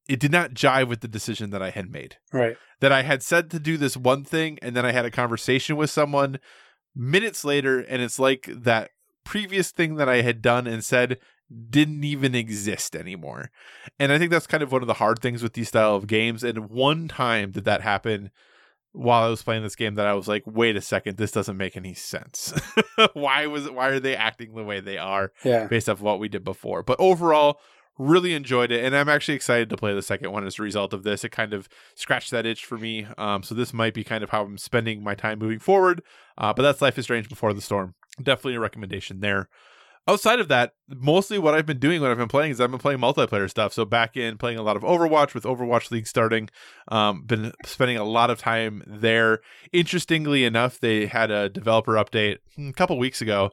it did not jive with the decision that i had made Right. that I had said to do this one thing and then I had a conversation with someone minutes later and it's like that previous thing that I had done and said didn't even exist anymore. And I think that's kind of one of the hard things with these style of games and one time did that happen while I was playing this game that I was like, wait a second, this doesn't make any sense. why was it why are they acting the way they are? Yeah. based off what we did before. But overall, really enjoyed it, and I'm actually excited to play the second one as a result of this. It kind of scratched that itch for me. Um, so this might be kind of how I'm spending my time moving forward. Uh, but that's Life is Strange Before the Storm. Definitely a recommendation there. Outside of that, mostly what I've been doing when I've been playing is I've been playing multiplayer stuff. So back in playing a lot of Overwatch with Overwatch League starting, um, been spending a lot of time there. Interestingly enough, they had a developer update a couple weeks ago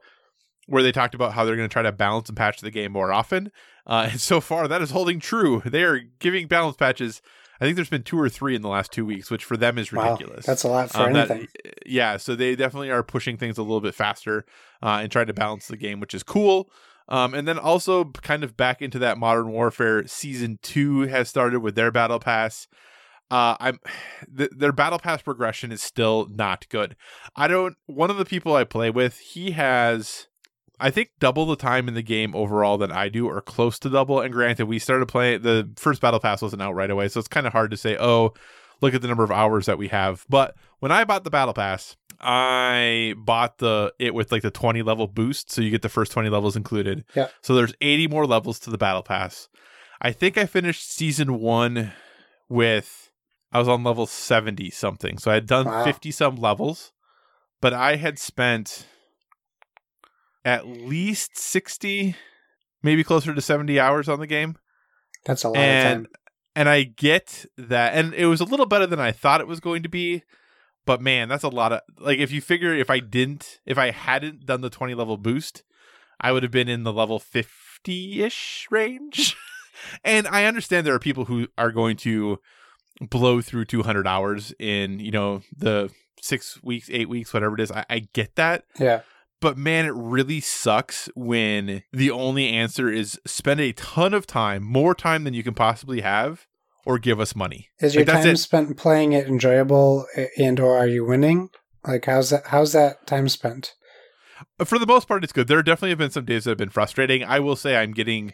where they talked about how they're going to try to balance and patch the game more often. Uh, and so far, that is holding true. They are giving balance patches. I think there's been two or three in the last two weeks, which for them is Wow. ridiculous. That's a lot for Um, that- anything. yeah, so they definitely are pushing things a little bit faster uh, and trying to balance the game, which is cool. Um, and then also kind of back into that Modern Warfare season two has started with their battle pass. Uh, I'm th- their battle pass progression is still not good. I don't. One of the people I play with, he has, I think, double the time in the game overall than I do, or close to double. And granted, we started playing the first battle pass wasn't out right away, so it's kind of hard to say. Oh, look at the number of hours that we have. But when I bought the battle pass, I bought the it with like the 20 level boost, so you get the first 20 levels included. Yeah. So there's 80 more levels to the battle pass. I think I finished season 1 with I was on level 70 something. So I had done Wow. 50 some levels, but I had spent at least 60 maybe closer to 70 hours on the game That's a lot and of time. and I get that, and it was a little better than I thought it was going to be. But man, that's a lot of like if you figure if I didn't, if I hadn't done the twenty level boost, I would have been in the level fifty ish range. and I understand there are people who are going to blow through two hundred hours in you know the six weeks, eight weeks, whatever it is. I, I get that, Yeah. But man, it really sucks when the only answer is spend a ton of time, more time than you can possibly have, or give us money. Is your Like, time spent playing it enjoyable and or are you winning? Like how's that how's that time spent? For the most part, it's good. There definitely have been some days that have been frustrating. I will say I'm getting,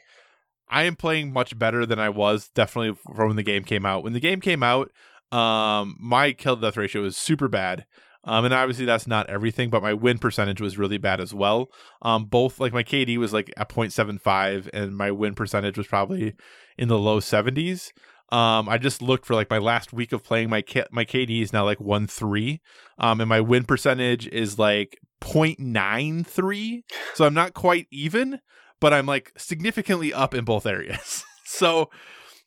I am playing much better than I was definitely from when the game came out. When the game came out, um, my kill to death ratio was super bad. Um, and obviously that's not everything, but my win percentage was really bad as well. Um, both like my KD was like at 0.75 and my win percentage was probably in the low 70s. Um, I just looked for like my last week of playing my K- my KD is now like one three, um, and my win percentage is like 0.93. So I'm not quite even, but I'm like significantly up in both areas. so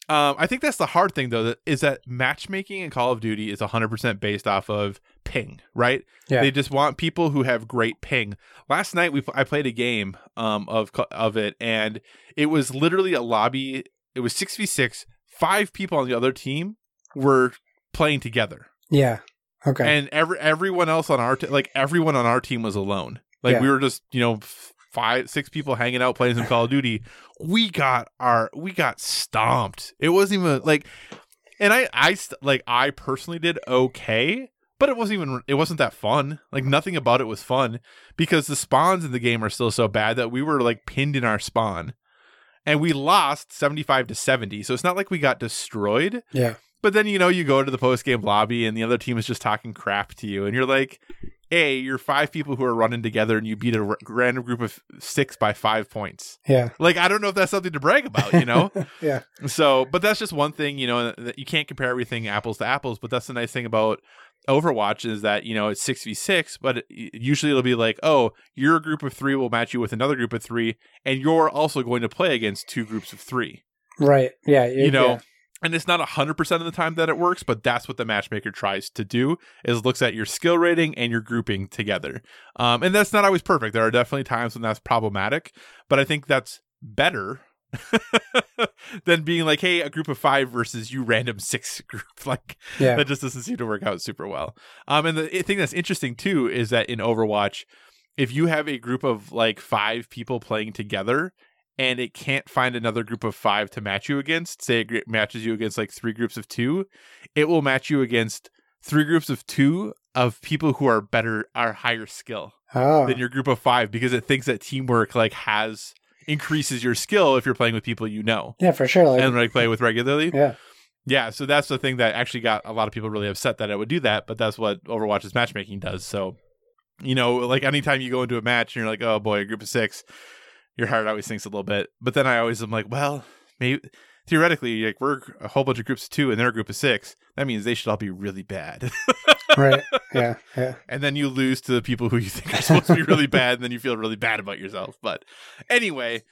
um, I think that's the hard thing though, that is that matchmaking in Call of Duty is 100% based off of ping, right? Yeah. They just want people who have great ping. Last night we I played a game um of of it and it was literally a lobby. It was 6v6. Five people on the other team were playing together. Yeah. Okay. And every everyone else on our t- like everyone on our team was alone. Like Yeah. we were just you know f- five six people hanging out playing some Call of Duty. We got our we got stomped. It wasn't even like, and I I st- like I personally did okay, but it wasn't even it wasn't that fun. Like nothing about it was fun because the spawns in the game are still so bad that we were like pinned in our spawn. And we lost 75 to 70. So it's not like we got destroyed. yeah. But then you know you go to the post game lobby and the other team is just talking crap to you, and you're like, "Hey, you're five people who are running together, and you beat a r- random group of six by five points." Yeah. Like I don't know if that's something to brag about, you know. yeah. so, but that's just one thing, you know, that you can't compare everything apples to apples. But that's the nice thing about Overwatch is that you know it's six v six, but it, usually it'll be like, oh, your group of three will match you with another group of three, and you're also going to play against two groups of three Right. Yeah. you know yeah. And it's not 100% of the time that it works but that's what the matchmaker tries to do is looks at your skill rating and your grouping together um, and that's not always perfect there are definitely times when that's problematic but i think that's better than being like hey a group of five versus you random six group like Yeah. that just doesn't seem to work out super well. Um, and the thing that's interesting too is that in Overwatch, if you have a group of like five people playing together and it can't find another group of five to match you against, say it matches you against like three groups of two, it will match you against three groups of two of people who are better, are higher skill Oh. than your group of five because it thinks that teamwork like has increases your skill if you're playing with people you know yeah, for sure. Like, and like play with regularly. yeah. Yeah, so that's the thing that actually got a lot of people really upset that it would do that, but that's what Overwatch's matchmaking does. So, you know, like anytime you go into a match and you're like, oh boy, a group of six, your heart always sinks a little bit. But then I always am like, well, maybe theoretically, like we're a whole bunch of groups of two and they're a group of six. That means they should all be really bad. Right. Yeah. Yeah. and then you lose to the people who you think are supposed to be really bad, and then you feel really bad about yourself. But anyway,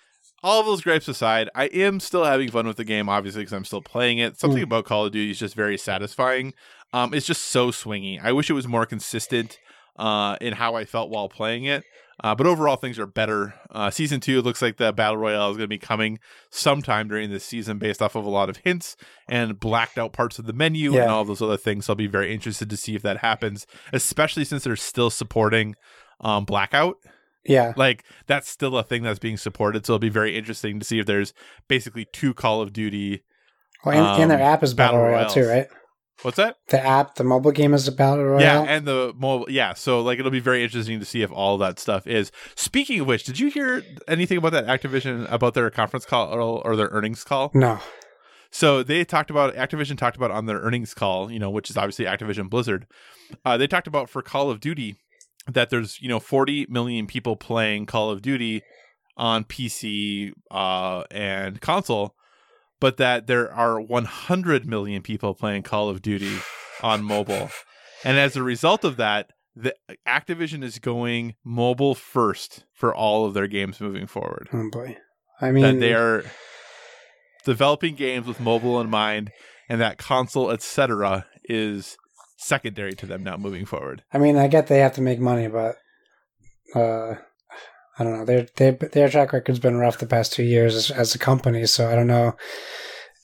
all of those gripes aside, I am still having fun with the game, obviously, because I'm still playing it. Something Mm. about Call of Duty is just very satisfying. Um, it's just so swingy. I wish it was more consistent uh, in how I felt while playing it. Uh, but overall, things are better. Uh, season two it looks like the battle royale is going to be coming sometime during this season, based off of a lot of hints and blacked out parts of the menu Yeah. and all those other things. So I'll be very interested to see if that happens, especially since they're still supporting um, blackout. Yeah. Like that's still a thing that's being supported. So it'll be very interesting to see if there's basically two Call of Duty. Well, and, and their um, app is battle, battle royale too, right? What's that? The app, the mobile game is about royale. Yeah, and the mobile. Yeah, so like it'll be very interesting to see if all that stuff is. Speaking of which, did you hear anything about that Activision about their conference call or, or their earnings call? no. So they talked about Activision talked about on their earnings call, you know, which is obviously Activision Blizzard. Uh, they talked about for Call of Duty that there's you know 40 million people playing Call of Duty on PC uh, and console, but that there are 100 million people playing Call of Duty on mobile, and as a result of that. The Activision is going mobile first for all of their games moving forward Oh boy. I mean, that they are developing games with mobile in mind and that console etc is secondary to them now moving forward I mean, I get they have to make money, but uh, I don't know. Their their their track record's been rough the past two years as, as a company, so I don't know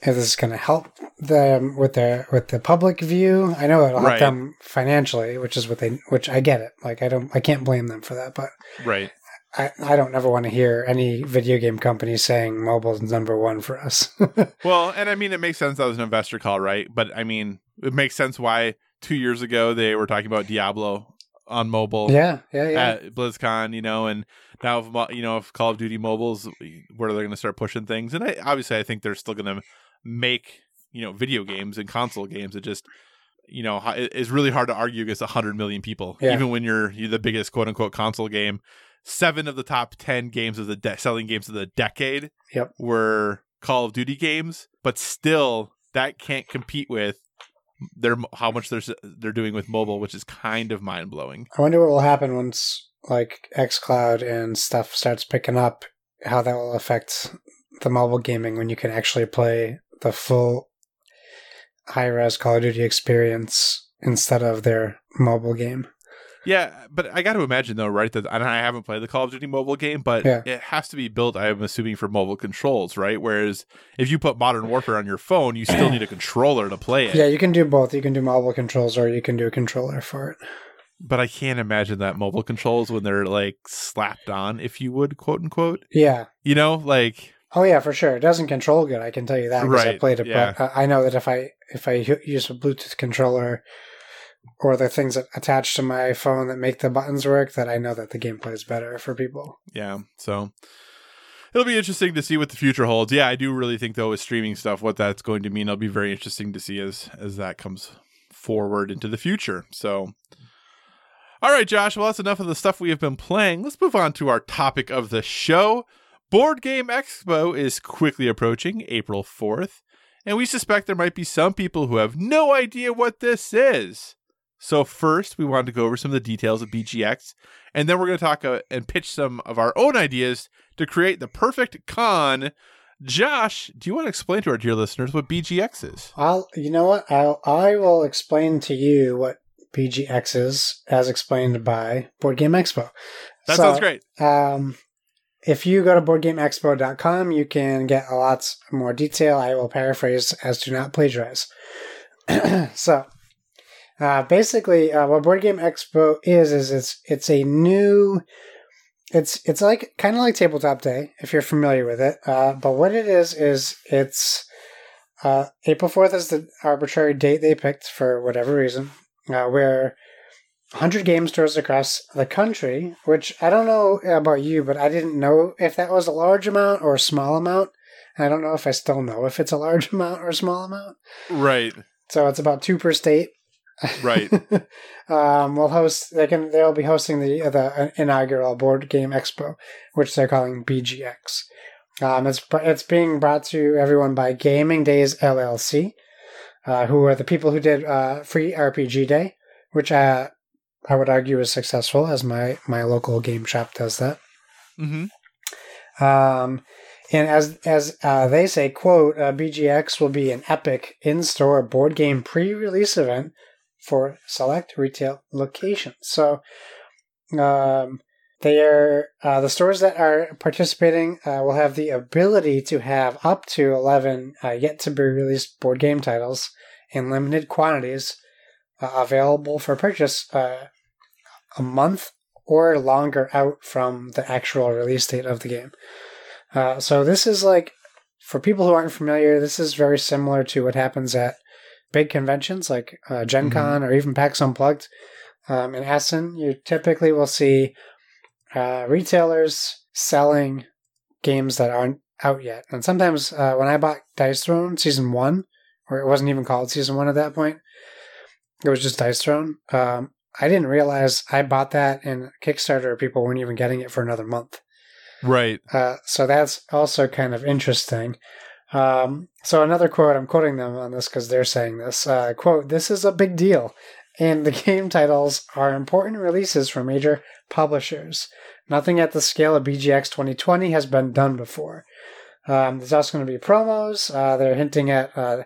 if this is going to help them with their with the public view. I know it'll help Right. them financially, which is what they which I get it. Like I don't I can't blame them for that, but right I I don't ever want to hear any video game company saying mobile's number one for us. well and i mean it makes sense that was an investor call right but i mean it makes sense why two years ago they were talking about diablo on mobile yeah, yeah, yeah. at BlizzCon, you know, and now if, you know if Call of Duty mobiles where they're going to start pushing things, and I, obviously I think they're still going to make you know video games and console games. It just you know it's really hard to argue against hundred million people, Yeah. even when you're, you're the biggest quote unquote console game. Seven of the top ten games of the de- selling games of the decade Yep. were Call of Duty games, but still that can't compete with their how much they're they're doing with mobile, which is kind of mind blowing. I wonder what will happen once like xCloud and stuff starts picking up. How that will affect the mobile gaming when you can actually play the full high res Call of Duty experience instead of their mobile game. Yeah, but I got to imagine though, right? That and I haven't played the Call of Duty mobile game, but Yeah. it has to be built. I'm assuming for mobile controls, right? Whereas if you put Modern Warfare on your phone, you still need a controller to play it. Yeah, you can do both. You can do mobile controls or you can do a controller for it. But I can't imagine that mobile controls when they're like slapped on, if you would, quote unquote. Yeah. You know, like Oh yeah, for sure. It doesn't control good. I can tell you that because I Right, played it. yeah. But I I know that if I if I use a Bluetooth controller or the things that attach to my phone that make the buttons work, that I know that the gameplay is better for people. yeah. So it'll be interesting to see what the future holds. Yeah, I do really think though with streaming stuff, what that's going to mean, it'll be very interesting to see as as that comes forward into the future. So all right, Josh. Well, that's enough of the stuff we have been playing. Let's move on to our topic of the show. Board Game Expo is quickly approaching April 4th, and we suspect there might be some people who have no idea what this is. So, first, we wanted to go over some of the details of BGX, and then we're going to talk uh, and pitch some of our own ideas to create the perfect con. Josh, do you want to explain to our dear listeners what BGX is? I'll you know what I'll I will explain to you what BGX is as explained by Board Game Expo. That So, sounds great. Um, if you go to boardgameexpo.com, you can get a lots more detail. I will paraphrase as to not plagiarize. so, uh, basically, uh, what Board Game Expo is is it's it's a new. It's it's like kind of like Tabletop Day if you're familiar with it. Uh, but what it is is it's uh, April fourth is the arbitrary date they picked for whatever reason. Uh, where 100 game stores across the country, which I don't know about you, but I didn't know if that was a large amount or a small amount. And I don't know if I still know if it's a large amount or a small amount. Right, So it's about two per state. Right. um, we'll host. They can. They'll be hosting the the inaugural board game expo, which they're calling BGX. Um, it's it's being brought to everyone by Gaming Days LLC, uh, who are the people who did uh, Free RPG Day, which I I would argue is successful, as my my local game shop does that. hmm Um, and as as uh, they say, quote, uh, BGX will be an epic in-store board game pre-release event for select retail locations. So, um, they are uh, the stores that are participating uh, will have the ability to have up to eleven uh, yet to be released board game titles in limited quantities uh, available for purchase uh, a month or longer out from the actual release date of the game. Uh, so this is like, for people who aren't familiar, this is very similar to what happens at big conventions like uh, Gen Con or even PAX Unplugged. Um, in Essen, you typically will see uh, retailers selling games that aren't out yet. And sometimes uh, when I bought Dice Throne Season 1, or it wasn't even called Season 1 at that point, it was just Dice Throne. Um, I didn't realize I bought that and Kickstarter. People weren't even getting it for another month. Right. Uh, so that's also kind of interesting. Um, so another quote, I'm quoting them on this because they're saying this. Uh, quote, this is a big deal. And the game titles are important releases for major publishers. Nothing at the scale of BGX 2020 has been done before. Um, there's also going to be promos. Uh, they're hinting at uh,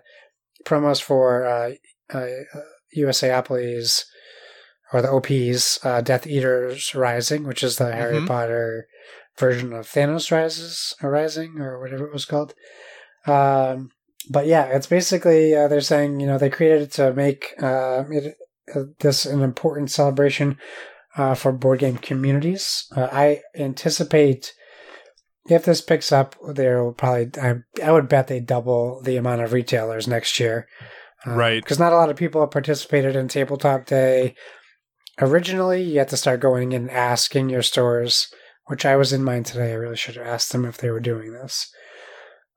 promos for uh, uh, USAopolis or the OPs, uh, Death Eaters Rising, which is the Harry Mhm. Potter version of Thanos Rises Rising or whatever it was called. Um, but yeah, it's basically uh, they're saying you know they created it to make uh, it, uh, this an important celebration uh, for board game communities. Uh, I anticipate if this picks up, there will probably I, I would bet they double the amount of retailers next year. Right. Because not a lot of people have participated in Tabletop Day. Originally, you had to start going and asking your stores, which I was in mine today. I really should have asked them if they were doing this.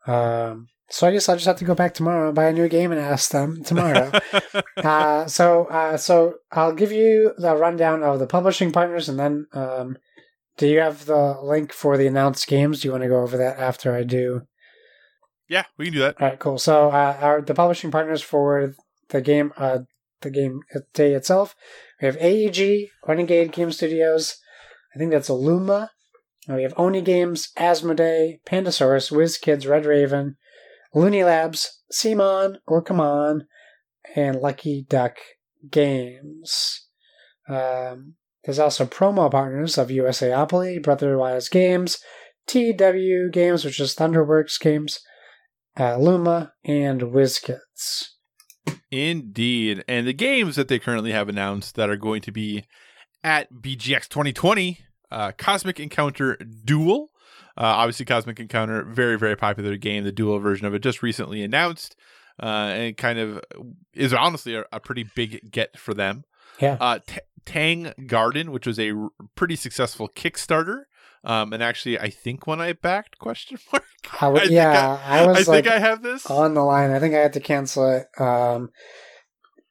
Um, so I guess I'll just have to go back tomorrow and buy a new game and ask them tomorrow. uh, so, uh, so I'll give you the rundown of the publishing partners, and then um, do you have the link for the announced games? Do you want to go over that after I do? yeah, we can do that. All right, cool. So, uh, our the publishing partners for the game, uh, the game day itself, we have AEG, Renegade Game Studios. I think that's Illuma. We have Oni Games, Asmodee, Pandasaurus, WizKids, Red Raven, Looney Labs, Simon, Orcamon, and Lucky Duck Games. Um, There's also promo partners of USAopoly, Brotherwise Games, TW Games, which is Thunderworks Games, uh, Luma, and WizKids. Indeed. And the games that they currently have announced that are going to be at BGX 2020 uh, Cosmic Encounter Duel. Uh, obviously, Cosmic Encounter, very, very popular game. The dual version of it just recently announced. Uh, and kind of is honestly a, a pretty big get for them. Yeah. Uh, T- Tang Garden, which was a r- pretty successful Kickstarter. Um, and actually, I think when I backed question mark, I would, yeah, I, I was like think I have this. on the line. I think I had to cancel it um,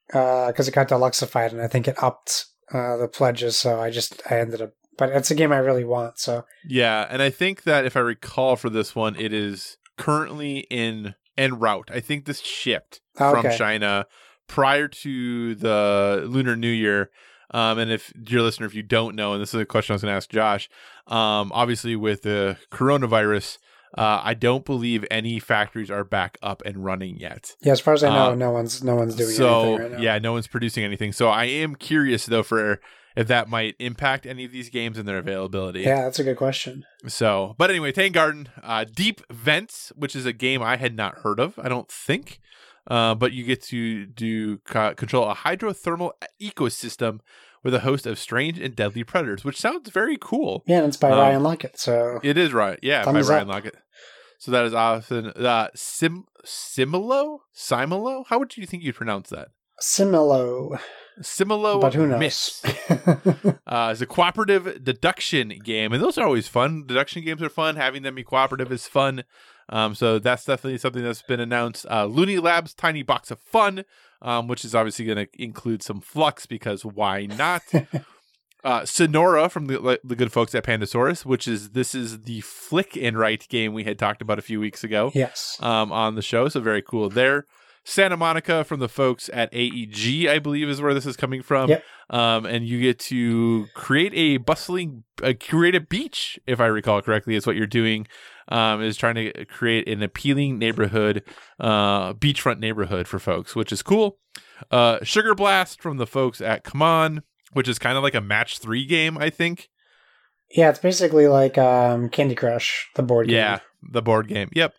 because it got deluxified, and I think it upped uh, the pledges. So I just I ended up, but it's a game I really want. So Yeah, and I think that if I recall for this one, it is currently in en route. I think this shipped from China prior to the Lunar New Year. Um, and if dear listener, if you don't know, and this is a question I was going to ask Josh, um, obviously with the coronavirus, uh, I don't believe any factories are back up and running yet. yeah, as far as I know, Uh, no one's no one's doing so anything right now. yeah, no one's producing anything. So I am curious though for if that might impact any of these games and their availability. yeah, that's a good question. So, but anyway, Tang Garden, uh, Deep Vents, which is a game I had not heard of, I don't think. Uh, but you get to do co- control a hydrothermal ecosystem with a host of strange and deadly predators, which sounds very cool. Yeah, and it's by Um, Ryan Laukat. So It is right, yeah, by Ryan up. Laukat. So that is often uh, Sim Similo Similo. How would you think you'd pronounce that? Similo, Similo, but who knows? Myths. Uh, it's a cooperative deduction game, and those are always fun. Deduction games are fun. Having them be cooperative is fun. Um, so that's definitely something that's been announced. Uh, Looney Labs Tiny Box of Fun, um, which is obviously going to include some Fluxx because why not? uh, Sonora from the, the good folks at Pandasaurus, which is this is the flick and write game we had talked about a few weeks ago yes, um, on the show. So very cool there. Santa Monica from the folks at AEG, I believe, is where this is coming from. Yep. Um, and you get to create a bustling, uh, create a beach, if I recall correctly, is what you're doing. Um, is trying to create an appealing neighborhood, uh, beachfront neighborhood for folks, which is cool. Uh, Sugar Blast from the folks at Come On, which is kind of like a match three game, I think. yeah, it's basically like um, Candy Crush, the board game. Yeah, the board game. Yep.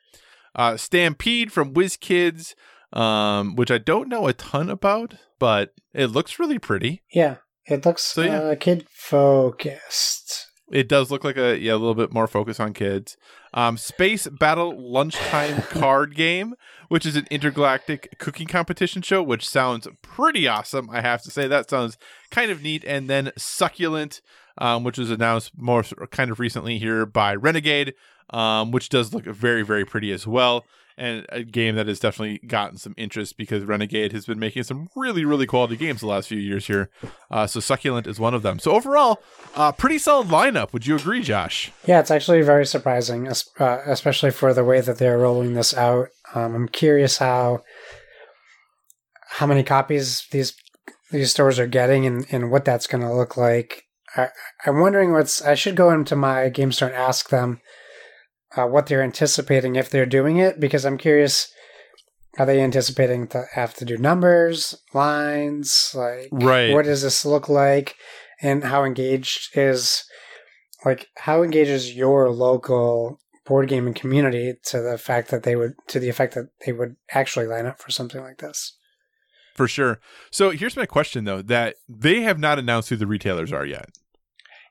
Uh, Stampede from WizKids, um, which I don't know a ton about, but it looks really pretty. yeah, it looks So, yeah. uh, kid focused. It does look like a yeah a little bit more focus on kids. Um, Space Battle Lunchtime Card Game, which is an intergalactic cooking competition show, which sounds pretty awesome. I have to say that sounds kind of neat. And then Succulent, um, which was announced more kind of recently here by Renegade, um, which does look very very pretty as well. And a game that has definitely gotten some interest because Renegade has been making some really, really quality games the last few years here. Uh, so Succulent is one of them. So overall, uh, pretty solid lineup. Would you agree, Josh? Yeah, it's actually very surprising, uh, especially for the way that they're rolling this out. Um, I'm curious how how many copies these these stores are getting and, and what that's going to look like. I, I'm wondering what's. I should go into my game store and ask them uh, what they're anticipating if they're doing it because I'm curious. Are they anticipating to have to do numbers, lines, like Right. what does this look like, and how engaged is like how engages your local board gaming community to the fact that they would to the effect that they would actually line up for something like this? For sure. So here's my question though: that they have not announced who the retailers are yet.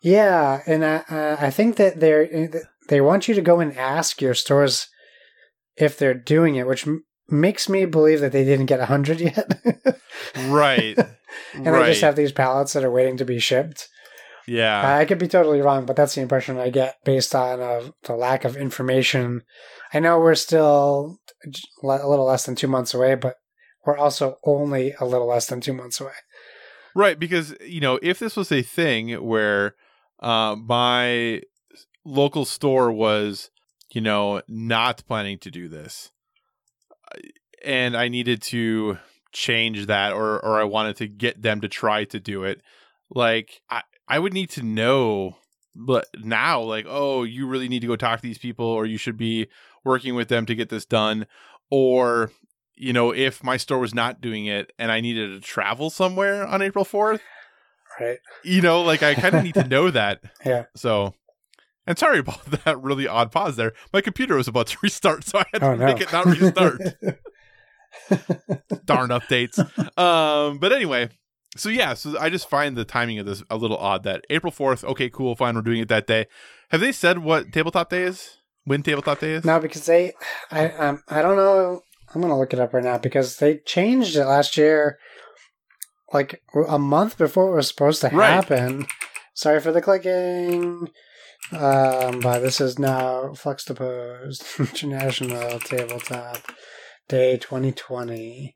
Yeah, and I, uh, I think that they're they want you to go and ask your stores if they're doing it, which m- makes me believe that they didn't get a hundred yet, Right. and they just have these pallets that are waiting to be shipped. yeah. I could be totally wrong, but that's the impression I get based on uh, the lack of information. I know we're still a little less than two months away, but we're also only a little less than two months away. Right, because you know, if this was a thing where uh, my local store was, you know, not planning to do this, uh, and I needed to change that, or or I wanted to get them to try to do it, like I I would need to know, but now, like, oh, you really need to go talk to these people, or you should be working with them to get this done, or you know, if my store was not doing it and I needed to travel somewhere on April 4th, right? You know, like I kind of need to know that. Yeah. So, and sorry about that really odd pause there. My computer was about to restart, so I had to Oh no. make it not restart. Darn updates. Um, but anyway, so yeah, so I just find the timing of this a little odd. That April fourth, okay, cool, fine, we're doing it that day. Have they said what tabletop day is? When tabletop day is? no, because they, I, um, I don't know. I'm gonna look it up right now because they changed it last year, like a month before it was supposed to Right. happen. Sorry for the clicking. Um, but this is now Fluxtopose International Tabletop Day 2020.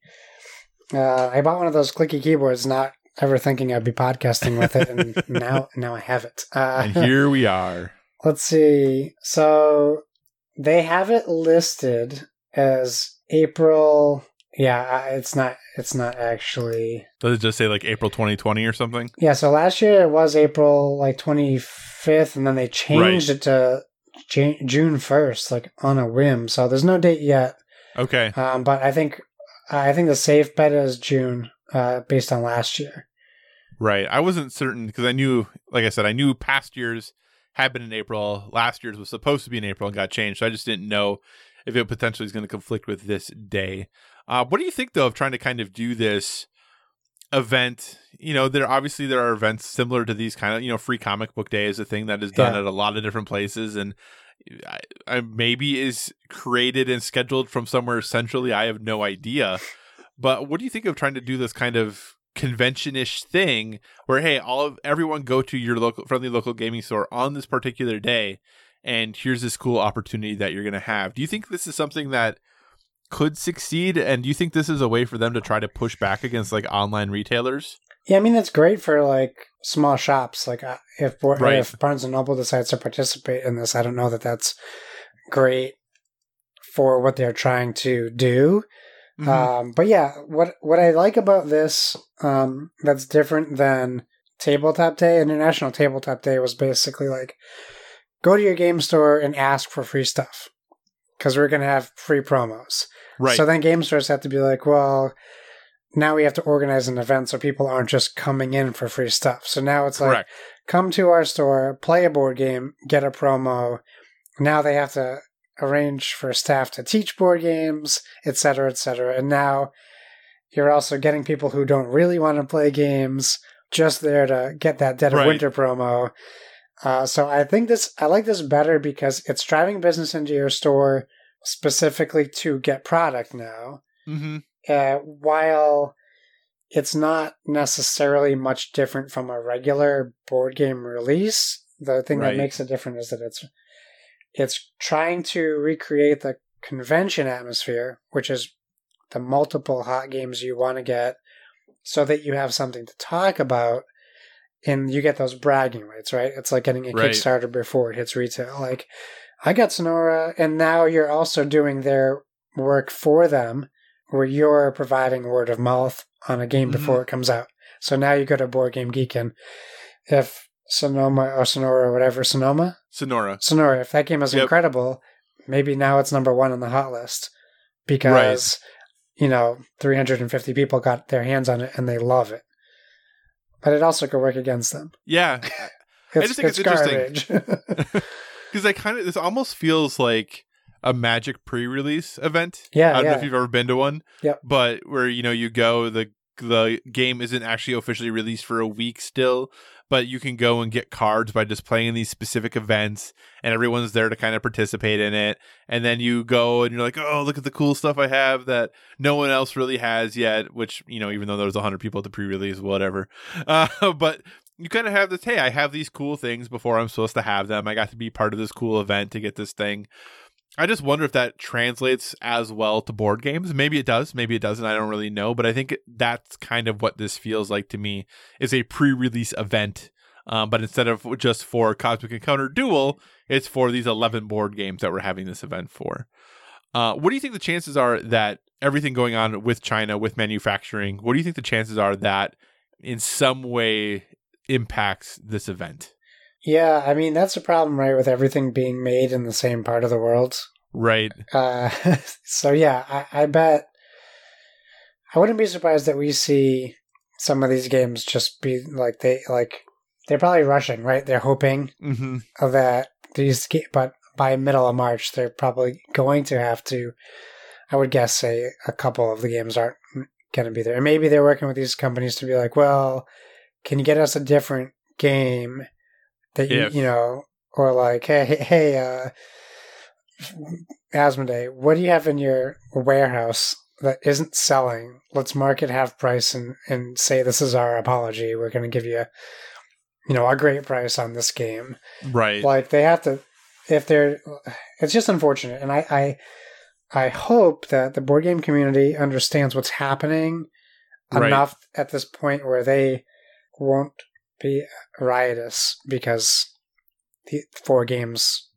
Uh, I bought one of those clicky keyboards, not ever thinking I'd be podcasting with it, and now now I have it. Uh, And here we are. Let's see. So they have it listed as April. Yeah, it's not. It's not actually. Does it just say like April 2020 or something? Yeah. So last year it was April like twenty fifth, and then they changed it to Jan- June first, like on a whim. So there's no date yet. Okay. Um, but I think I think the safe bet is June, uh, based on last year. Right. I wasn't certain because I knew, like I said, I knew past years had been in April. Last year's was supposed to be in April and got changed. So I just didn't know if it potentially is going to conflict with this day. Uh, what do you think though of trying to kind of do this event? You know, there obviously there are events similar to these kind of you know free comic book day is a thing that is done Yeah. at a lot of different places and. I, I maybe is created and scheduled from somewhere centrally. I have no idea. But what do you think of trying to do this kind of convention-ish thing where hey, all of everyone go to your local friendly local gaming store on this particular day and here's this cool opportunity that you're going to have. Do you think this is something that could succeed and do you think this is a way for them to try to push back against like online retailers? Yeah, I mean it's great for like small shops. Like uh, if Right. if Barnes and Noble decides to participate in this, I don't know that that's great for what they're trying to do. Mhm. Um, but yeah, what what I like about this um, that's different than Tabletop Day. International Tabletop Day was basically like go to your game store and ask for free stuff because we're going to have free promos. Right. So then game stores have to be like, well, now we have to organize an event so people aren't just coming in for free stuff. So now it's like, Correct. come to our store, play a board game, get a promo. Now they have to arrange for staff to teach board games, et cetera, et cetera. And now you're also getting people who don't really want to play games just there to get that Dead of Right. Winter promo. Uh, so I think this, I like this better because it's driving business into your store specifically to get product now Mhm. uh, while it's not necessarily much different from a regular board game release, the thing Right. that makes it different is that it's it's trying to recreate the convention atmosphere, which is the multiple hot games you want to get, so that you have something to talk about, and you get those bragging rights, right? It's like getting a Right. Kickstarter before it hits retail. Like, I got Sonora, and now you're also doing their work for them where you're providing word of mouth on a game Mhm. before it comes out. So now you go to Board Game Geek and if Sonoma or Sonora or whatever, Sonoma? Sonora. Sonora, if that game is Yep. incredible, maybe now it's number one on the hot list because, you know, 350 people got their hands on it and they love it. But it also could work against them. Yeah. It's, just think it's garbage. Because I kind of this almost feels like a magic pre-release event. Yeah, I don't know if you've ever been to one. Yep. But where you know you go, the the game isn't actually officially released for a week still, but you can go and get cards by just playing these specific events, and everyone's there to kind of participate in it. And then you go and you're like, oh, look at the cool stuff I have that no one else really has yet. Which you know, even though there's hundred people at the pre-release, whatever. Uh, but you kind of have this hey i have these cool things before i'm supposed to have them. I got to be part of this cool event to get this thing. I just wonder if that translates as well to board games. Maybe it does maybe it doesn't i don't really know but i think that's kind of what this feels like to me is a pre-release event um, but instead of just for cosmic encounter duel it's for these 11 board games that we're having this event for. Uh, what do you think the chances are that everything going on with china with manufacturing what do you think the chances are that in some way impacts this event. yeah, I mean, that's a problem, right, with everything being made in the same part of the world. Right. Uh, so yeah, I, I bet I wouldn't be surprised that we see some of these games just be like they like they're probably rushing, right? They're hoping Mm-hmm. that these but by middle of March they're probably going to have to I would guess say a couple of the games aren't going to be there. And maybe they're working with these companies to be like, "Well, can you get us a different game that you, you know or like, hey, hey, hey uh Asmodee, what do you have in your warehouse that isn't selling? Let's mark it half price and and say this is our apology. We're going to give you you know, a great price on this game." Right. like they have to if they're it's just unfortunate and i i i hope that the board game community understands what's happening Right. enough at this point where they won't be riotous because the four games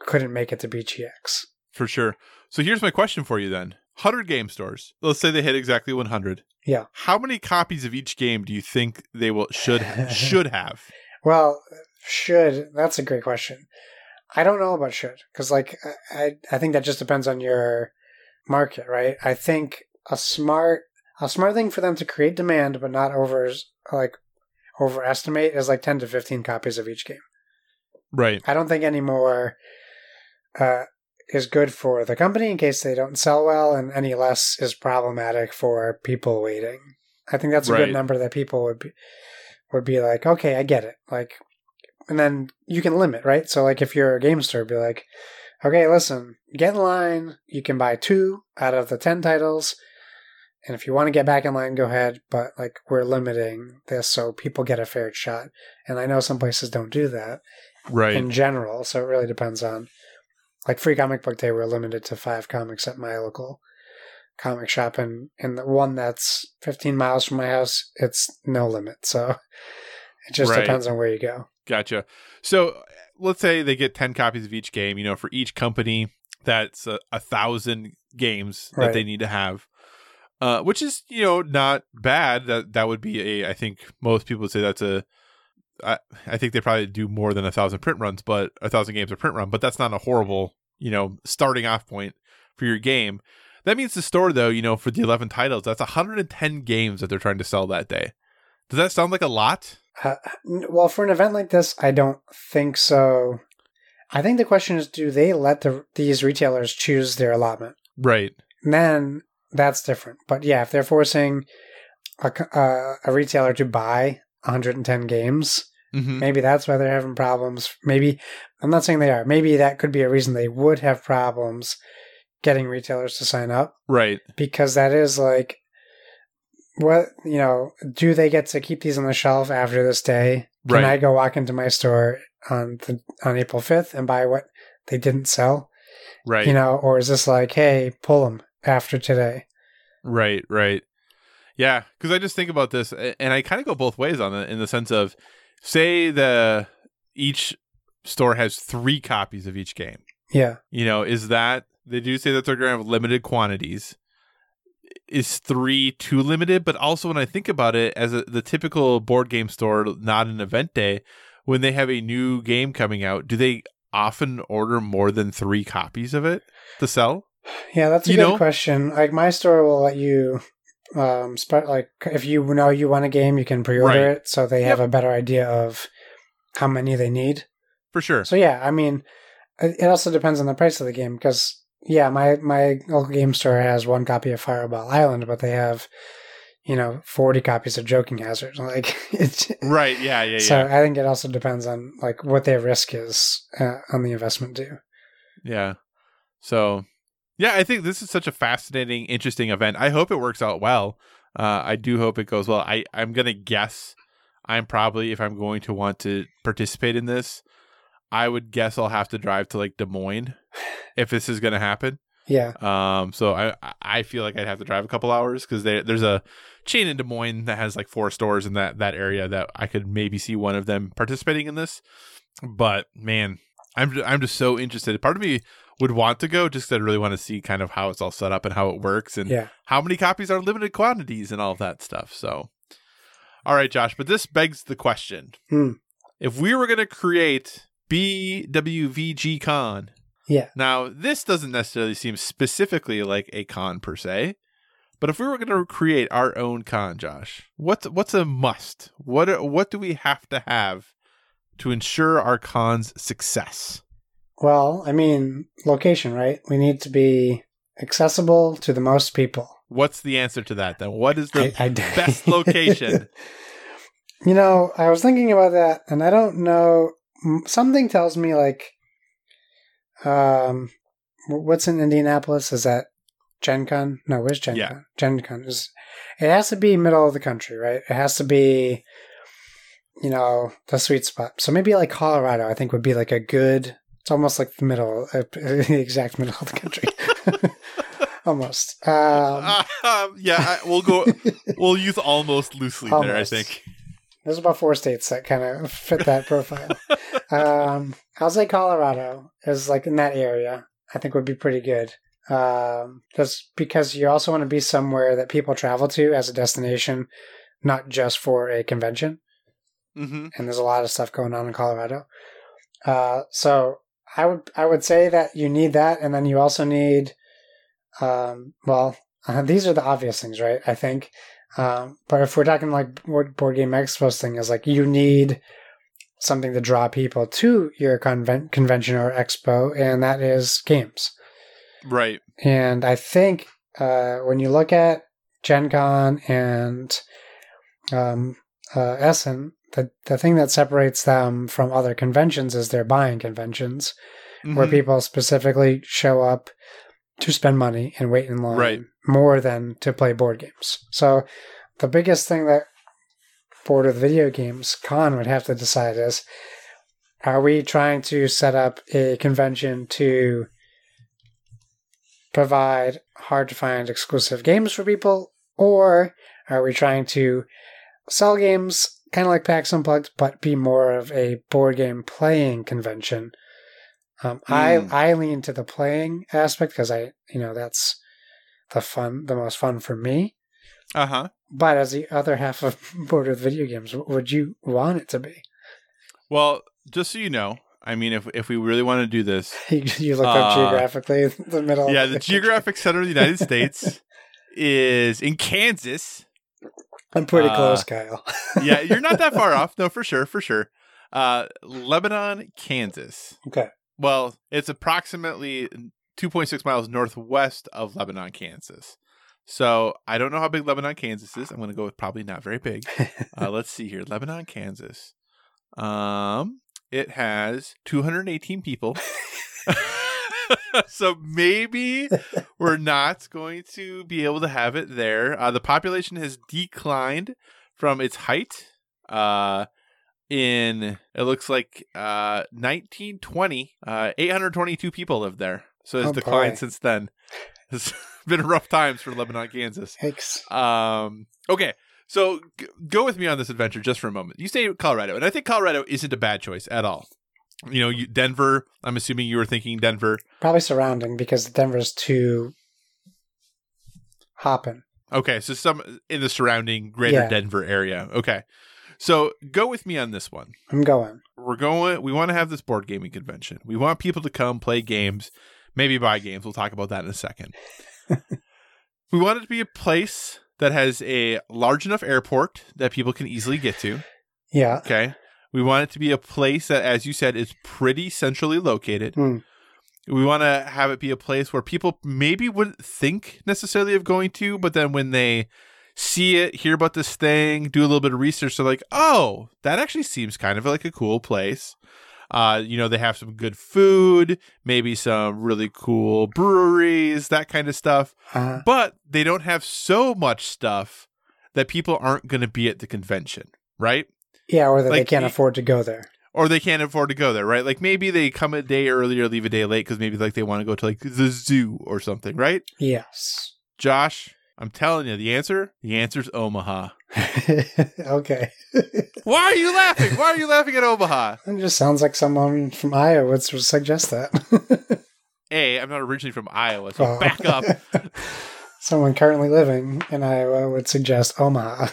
couldn't make it to bgx For sure. So here's my question for you then. 100 game stores. Let's say they hit exactly 100. Yeah. How many copies of each game do you think they will should should have? well should that's a great question i don't know about should because like i i think that just depends on your market right i think a smart a smart thing for them to create demand but not over like overestimate is like 10 to 15 copies of each game. Right. i don't think any more uh, is good for the company in case they don't sell well and any less is problematic for people waiting. I think that's a Right. good number that people would be would be like okay i get it. Like and then you can limit right? So like if you're a game store be like okay listen get in line. You can buy two out of the 10 titles and if you want to get back in line go ahead but like we're limiting this so people get a fair shot and i know some places don't do that Right. in general. So it really depends on like free comic book day. We're limited to five comics at my local comic shop, and and the one that's 15 miles from my house, it's no limit. So it just Right. depends on where you go. Gotcha. So let's say they get 10 copies of each game, you know, for each company, that's a, a thousand games that Right. they need to have. Uh, which is, you know, not bad. That that would be a. I think most people would say that's a. I I think they probably do more than a thousand print runs, but a thousand games a print run. But that's not a horrible, you know, starting off point for your game. That means the store, though, you know, for the eleven titles, that's 110 games that they're trying to sell that day. Does that sound like a lot? Uh, well, for an event like this, I don't think so. I think the question is, do they let the these retailers choose their allotment? Right. then that's different. But yeah, if they're forcing a, uh, a retailer to buy 110 games, hmm maybe that's why they're having problems. Maybe I'm not saying they are. Maybe that could be a reason they would have problems getting retailers to sign up Right. because that is like what you know. Do they get to keep these on the shelf after this day? Can Right. I go walk into my store on the, on April 5th and buy what they didn't sell? Right. You know, or is this like, hey, pull them after today? Right, right. Yeah, because I just think about this, and I kind of go both ways on it in the sense of, say the each store has three copies of each game. Yeah. You know, is that they do say that they're going to have limited quantities? Is three too limited? But also, when I think about it, as a, the typical board game store, not an event day, when they have a new game coming out, do they often order more than three copies of it to sell? Yeah, that's a You good know? question. Like my store will let you um sp- like if you know you want a game, you can pre-order Right. it so they have a better idea of how many they need. For sure. So yeah, I mean it also depends on the price of the game because yeah, my my local game store has one copy of Fireball Island, but they have you know 40 copies of Joking Hazard. Like it's Right. Yeah. Yeah. Yeah. So I think it also depends on like what their risk is uh, on the investment too. Yeah. So, yeah, I think this is such a fascinating, interesting event. I hope it works out well. Uh, I do hope it goes well. I, I'm going to guess I'm probably, if I'm going to want to participate in this, I would guess I'll have to drive to like Des Moines if this is going to happen. Yeah. Um, so I I feel like I'd have to drive a couple hours because there's a chain in Des Moines that has like four stores in that that area that I could maybe see one of them participating in this. But man, I'm I'm just so interested. Part of me would want to go just 'cause I really want to see kind of how it's all set up and how it works and Yeah. how many copies are limited quantities and all of that stuff. So, all right, Josh, but this begs the question: Hmm. if we were going to create BWVG Con, Yeah. now this doesn't necessarily seem specifically like a con per se, But if we were going to create our own con, Josh, what's what's a must? What what do we have to have to ensure our con's success? Well, I mean, location, right? We need to be accessible to the most people. What's the answer to that then? What is the I- I- best location? You know, I was thinking about that, and I don't know. Something tells me like, um, what's in Indianapolis? Is that Gen Con? No, where's Gen Yeah. Con? Gen Con is. It has to be middle of the country, right? It has to be, you know, the sweet spot. So maybe like Colorado, I think would be like a good. It's almost like the middle, uh, the exact middle of the country. almost. Um, Um, yeah, I, we'll go. We'll use almost loosely there. I think. There's about four states that kind of fit that profile. um, I'll say Colorado is like in that area. I think would be pretty good. Um, just because you also want to be somewhere that people travel to as a destination, not just for a convention. hmm And there's a lot of stuff going on in Colorado. Uh, so I would I would say that you need that, and then you also need, um, well, uh, these are the obvious things, right? I think. Um, but if we're talking like what Board Game Expo's thing is like, you need something to draw people to your conven- convention or expo, and that is games. Right. And I think uh, when you look at Gen Con and um, uh, Essen, the, the thing that separates them from other conventions is their buying conventions, where Mhm. people specifically show up to spend money and wait in line Right. more than to play board games. So the biggest thing that Board with Video Games Con would have to decide is are we trying to set up a convention to provide hard to find exclusive games for people, or are we trying to sell games kind of like PAX Unplugged, but be more of a board game playing convention? Um, Hmm. I I lean to the playing aspect because I you know that's the fun the most fun for me. Uh huh. But as the other half of board with video games, what would you want it to be? Well, just so you know, I mean, if if we really want to do this, You, look up Uh, geographically the middle. yeah, the geographic center of the United States is in Kansas. I'm pretty uh, close, Kyle. Yeah, you're not that far off. No, for sure, for sure. Uh, Lebanon, Kansas. Okay. Well, it's approximately 2.6 miles northwest of Lebanon, Kansas. So I don't know how big Lebanon, Kansas is. I'm going to go with probably not very big. Uh, let's see here, Lebanon, Kansas. Um, it has 218 people. so maybe we're not going to be able to have it there. Uh, the population has declined from its height. Uh, in it looks like uh 1920, uh 822 people lived there. So it's Oh, declined boy. since then. It's been rough times for Lebanon, Kansas. Yikes. Um, okay, so g- go with me on this adventure just for a moment. You say Colorado, and I think Colorado isn't a bad choice at all. You know, you, Denver. I'm assuming you were thinking Denver. Probably surrounding because Denver's too hopping. Okay, so some in the surrounding greater Yeah. Denver area. Okay, so go with me on this one. I'm going. We're going. We want to have this board gaming convention. We want people to come play games, maybe buy games. We'll talk about that in a second. we want it to be a place that has a large enough airport that people can easily get to. Yeah. Okay. We want it to be a place that, as you said, is pretty centrally located. Hmm. We want to have it be a place where people maybe wouldn't think necessarily of going to, but then when they see it, hear about this thing, do a little bit of research, they're like, oh, that actually seems kind of like a cool place. Uh, you know, they have some good food, maybe some really cool breweries, that kind of stuff Uh, but they don't have so much stuff that people aren't going to be at the convention, right? Yeah, or that they can't afford to go there. Or they can't afford to go there, right? Like maybe they come a day early or leave a day late because maybe like they want to go to like the zoo or something, right? Yes. Josh, I'm telling you, the answer, the answer's Omaha. okay. Why are you laughing? Why are you laughing at Omaha? It just sounds like someone from Iowa would suggest that. A, I'm not originally from Iowa, so Oh. back up. someone currently living in Iowa would suggest Omaha.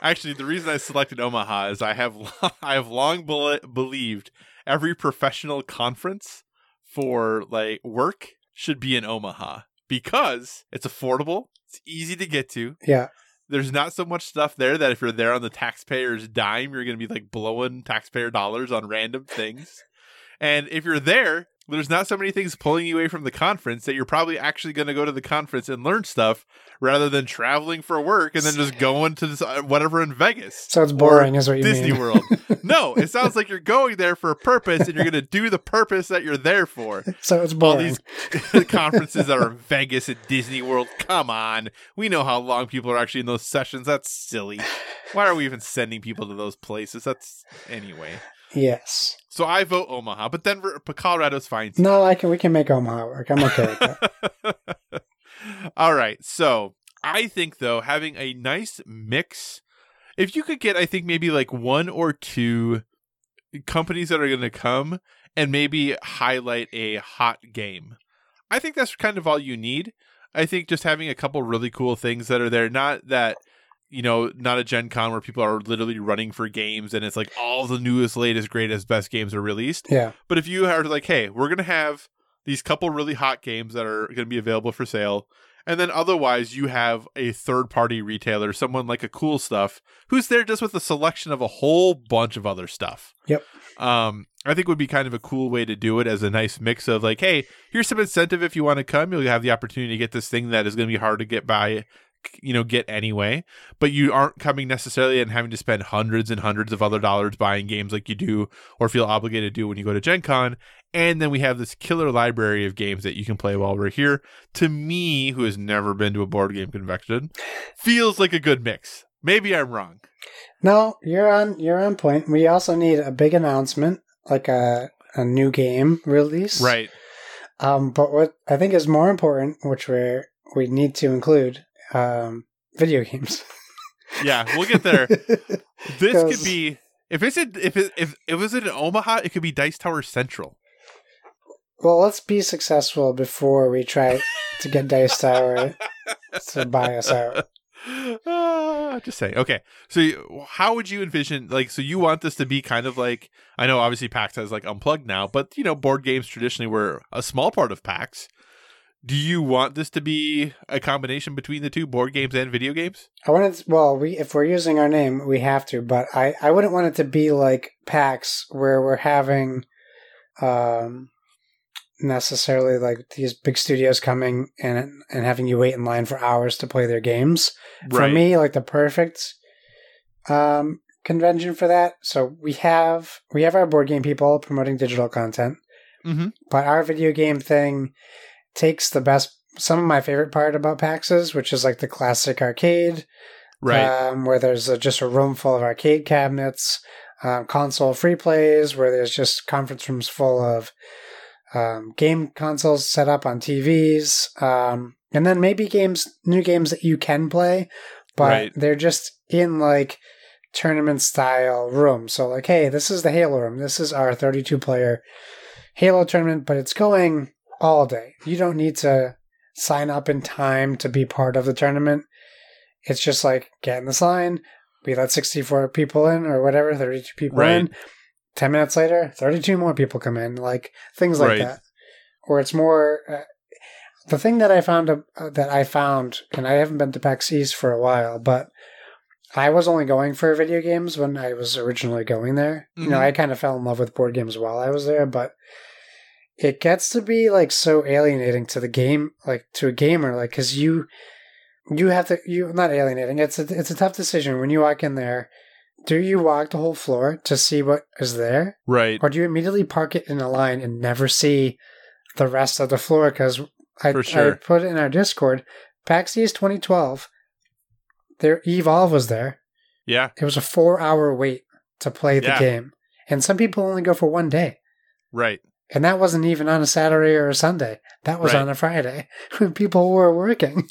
Actually, the reason I selected Omaha is I have I have long bel believed every professional conference for like work should be in Omaha because it's affordable, it's easy to get to. Yeah. There's not so much stuff there that if you're there on the taxpayer's dime, you're going to be like blowing taxpayer dollars on random things. And if you're there, there's not so many things pulling you away from the conference that you're probably actually going to go to the conference and learn stuff rather than traveling for work and then just going to this, uh, whatever in Vegas. Sounds boring, is what you mean. Disney mean. World. No, it sounds like you're going there for a purpose and you're going to do the purpose that you're there for. so it's All boring. these conferences that are in Vegas at Disney World. Come on. We know how long people are actually in those sessions. That's silly. Why are we even sending people to those places? That's anyway. yes. So I vote Omaha, but Denver, but Colorado's fine. too. No, I can. We can make Omaha work. I'm okay with that. All right. So I think though having a nice mix, if you could get, I think maybe like one or two companies that are going to come and maybe highlight a hot game. I think that's kind of all you need. I think just having a couple really cool things that are there, not that you know, not a Gen Con where people are literally running for games and it's like all the newest, latest, greatest, best games are released. Yeah. But if you are like, hey, we're gonna have these couple really hot games that are gonna be available for sale, and then otherwise you have a third party retailer, someone like a cool stuff, who's there just with a selection of a whole bunch of other stuff. Yep. Um, I think would be kind of a cool way to do it as a nice mix of like, hey, here's some incentive if you want to come, you'll have the opportunity to get this thing that is gonna be hard to get by you know get anyway but you aren't coming necessarily and having to spend hundreds and hundreds of other dollars buying games like you do or feel obligated to do when you go to gen con and then we have this killer library of games that you can play while we're here to me who has never been to a board game convention feels like a good mix maybe i'm wrong No, you're on. You're on point. We also need a big announcement, like a a new game release. right Um, but what I think is more important, which we we need to include, um, video games. yeah we'll get there this could be if it's in, if it if it was in omaha it could be dice tower central well, let's be successful before we try to get Dice Tower to buy us out. Ah, just say Okay, so you, how would you envision like? So you want this to be kind of like? I know obviously PAX has like unplugged now, but you know board games traditionally were a small part of PAX. Do you want this to be a combination between the two board games and video games? I wanted. To, well, we if we're using our name, we have to. But I I wouldn't want it to be like PAX, where we're having, um, necessarily like these big studios coming and and having you wait in line for hours to play their games. For me, like the perfect um convention for that. So we have we have our board game people promoting digital content, Mhm. but our video game thing takes the best. Some of my favorite part about PAXs, which is like the classic arcade, right, um, where there's a, just a room full of arcade cabinets, um, console free plays, where there's just conference rooms full of um, game consoles set up on TVs, um, and then maybe games, new games that you can play, but Right. they're just in like tournament style rooms. So like, hey, this is the Halo room. This is our 32 player Halo tournament, but it's going all day. You don't need to sign up in time to be part of the tournament. It's just like get in this line. We let 64 people in or whatever, 32 people Right. in. 10 minutes later, 32 more people come in. Like things like Right. that. Or it's more. Uh, the thing that I found uh, that I found, and I haven't been to PAX East for a while, but I was only going for video games when I was originally going there. You know, Mhm. I kind of fell in love with board games while I was there, but it gets to be like so alienating to the game, like to a gamer, like because you you have to you not alienating. It's a it's a tough decision when you walk in there. Do you walk the whole floor to see what is there, right. or do you immediately park it in a line and never see the rest of the floor? Because I, sure. I put it in our Discord. PAX East 2012. Their Evolve was there. Yeah, It was a four-hour wait to play the Yeah. game, and some people only go for one day. right. And that wasn't even on a Saturday or a Sunday. That was Right. on a Friday when people were working.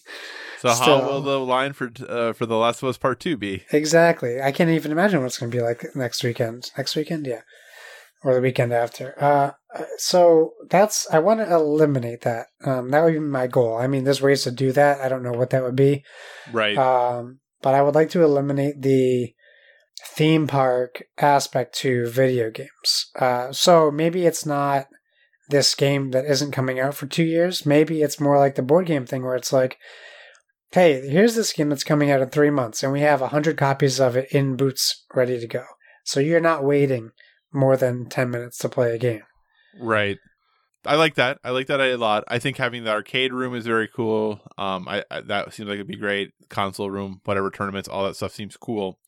So Still. how will the line for uh, for the Last of Us Part Two be? Exactly. I can't even imagine what it's going to be like next weekend. Next weekend, yeah, or the weekend after. Uh, uh, so that's I want to eliminate that. Um, that would be my goal. I mean, there's ways to do that. I don't know what that would be. Right. Um, but I would like to eliminate the theme park aspect to video games. Uh, so maybe it's not this game that isn't coming out for two years. Maybe it's more like the board game thing where it's like, hey, here's this game that's coming out in three months, and we have a hundred copies of it in boots ready to go. So you're not waiting more than ten minutes to play a game. Right. I like that. I like that a lot. I think having the arcade room is very cool. Um, I, I that seems like it'd be great. Console room, whatever tournaments, all that stuff seems cool.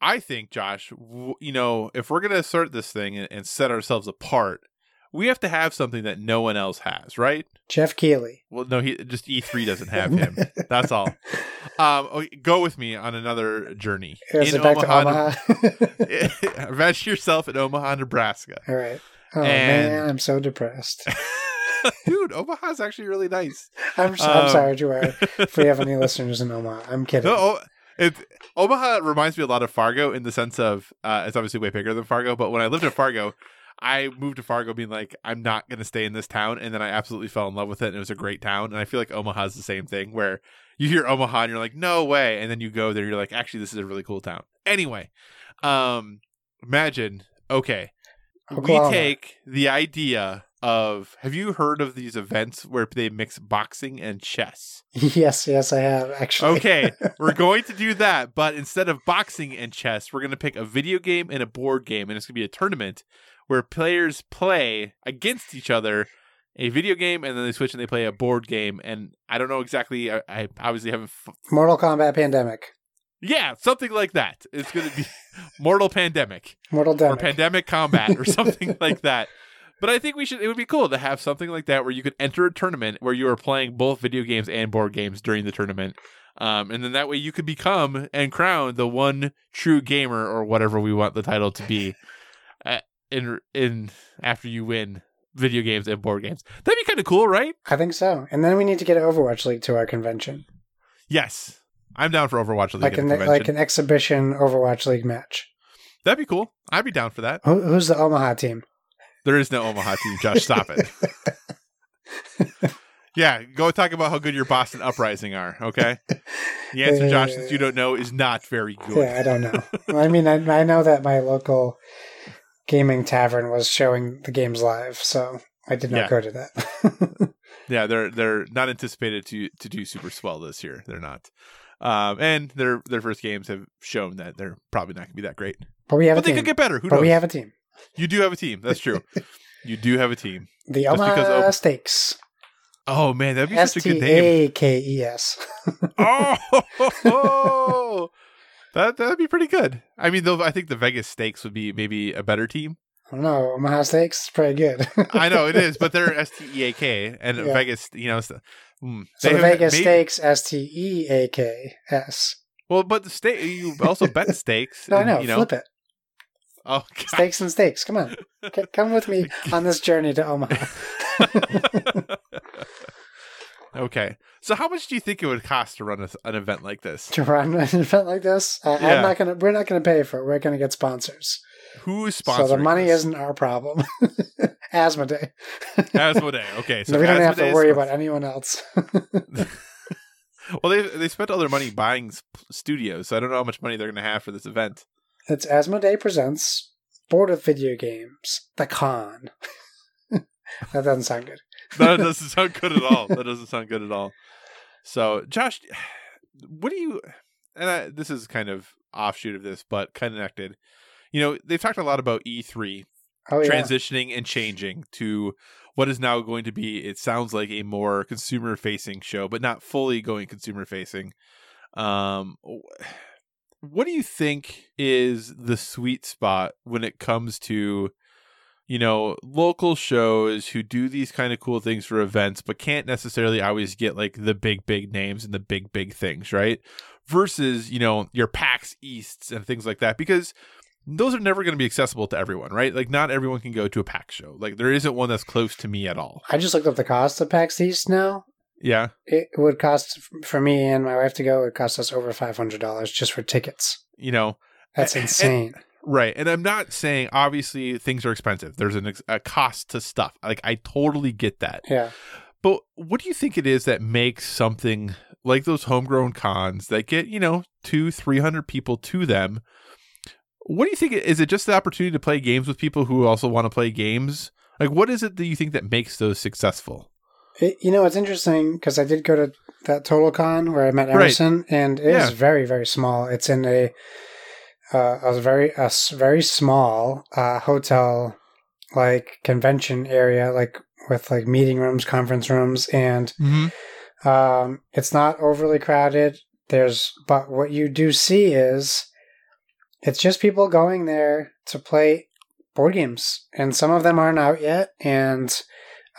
I think, Josh, w- you know, if we're gonna assert this thing and, and set ourselves apart, we have to have something that no one else has, right? Geoff Keighley. Well, no, he just E3 doesn't have him. That's all. Um, go with me on another journey. Is In Omaha, to Omaha? Imagine yourself in Omaha, Nebraska. All right. Oh And- man, I'm so depressed. Dude, Omaha's actually really nice. I'm, so, I'm Um, sorry, Joanne, if we have any listeners in Omaha. I'm kidding. No, oh, it, Omaha reminds me a lot of Fargo in the sense of uh, it's obviously way bigger than Fargo. But when I lived in Fargo, I moved to Fargo being like, I'm not going to stay in this town, and then I absolutely fell in love with it, and it was a great town. And I feel like Omaha's the same thing, where you hear Omaha and you're like, no way, and then you go there, you're like, actually, this is a really cool town. Anyway, um, imagine, okay, Oklahoma. we take the idea of have you heard of these events where they mix boxing and chess? Yes, yes, I have actually. Okay, we're going to do that, but instead of boxing and chess, we're going to pick a video game and a board game, and it's going to be a tournament where players play against each other a video game, and then they switch and they play a board game. And I don't know exactly. I, I obviously haven't. F- Mortal Kombat Pandemic. yeah, something like that. It's going to be Mortal Pandemic Mortal or Pandemic Combat or something like that. But I think we should. It would be cool to have something like that where you could enter a tournament where you are playing both video games and board games during the tournament, um, and then that way you could become and crown the one true gamer or whatever we want the title to be, uh, in in after you win video games and board games. That'd be kind of cool, right? I think so. And then we need to get Overwatch League to our convention. Yes, I'm down for Overwatch League Like an convention. like an exhibition Overwatch League match. That'd be cool. I'd be down for that. Who, who's the Omaha team? There is no Omaha team, Josh. Stop it. Yeah, go talk about how good your Boston Uprising are. Okay. The answer, Josh, since you don't know, is not very good. Yeah, I don't know. I mean, I, I know that my local gaming tavern was showing the games live, so I did not Yeah. go to that. Yeah, they're they're not anticipated to to do super swell this year. They're not, um, and their their first games have shown that they're probably not going to be that great. but we have But a they team. could get better. Who but knows? we have a team. You do have a team. That's true. you do have a team. The Just because Omaha Om- Stakes. Oh man, that'd be S such a good name. A K E S. Oh, that that'd be pretty good. I mean, though, I think the Vegas Stakes would be maybe a better team. I don't know. Omaha Stakes is pretty good. I know it is, but they're S T E A K and Yeah. Vegas. You know, so, hmm, so the Vegas maybe- Stakes, S T E A K S. Well, but the stake you also bet stakes. No, I know. You know, Flip it. Oh, God. Stakes and stakes. Come on. C- Come with me on this journey to Omaha. okay. So, how much do you think it would cost to run a, an event like this? to run an event like this. I, Yeah. I'm not gonna. We're not gonna pay for it. We're gonna get sponsors. Who is sponsoring? So the money this? isn't our problem. Asmodee. Asthma Day. Okay, so we don't have to worry about anyone else. Well, they they spent all their money buying studios, so I don't know how much money they're going to have for this event. It's Asmodee presents Board of Video Games, The Con. that doesn't sound good. That doesn't sound good at all. That doesn't sound good at all. So, Josh, what do you? And I, this is kind of offshoot of this, but connected. You know, they've talked a lot about E3 Oh yeah. transitioning and changing to what is now going to be it sounds like a more consumer facing show but not fully going consumer facing um what do you think is the sweet spot when it comes to you know local shows who do these kind of cool things for events but can't necessarily always get like the big big names and the big big things right versus you know your PAX Easts and things like that because those are never going to be accessible to everyone, right? Like not everyone can go to a PAX show. Like there isn't one that's close to me at all. I just looked up the cost of PAX East now. Yeah. It would cost for me and my wife to go. It would cost us over five hundred dollars just for tickets. You know, That's And- insane. right. And I'm not saying obviously things are expensive. There's an ex- a cost to stuff. Like I totally get that. yeah. But what do you think it is that makes something like those homegrown cons that get, you know, two, 300 people to them? What do you think? Is it just the opportunity to play games with people who also want to play games? Like, what is it that you think that makes those successful? It, you know, it's interesting because I did go to that Total Con where I met Emerson, and it is Yeah. very, very small. It's in a uh, a very a very small uh, hotel like convention area, like with like meeting rooms, conference rooms, and Mm-hmm. um, it's not overly crowded. There's, but what you do see is it's just people going there to play board games, and some of them aren't out yet. And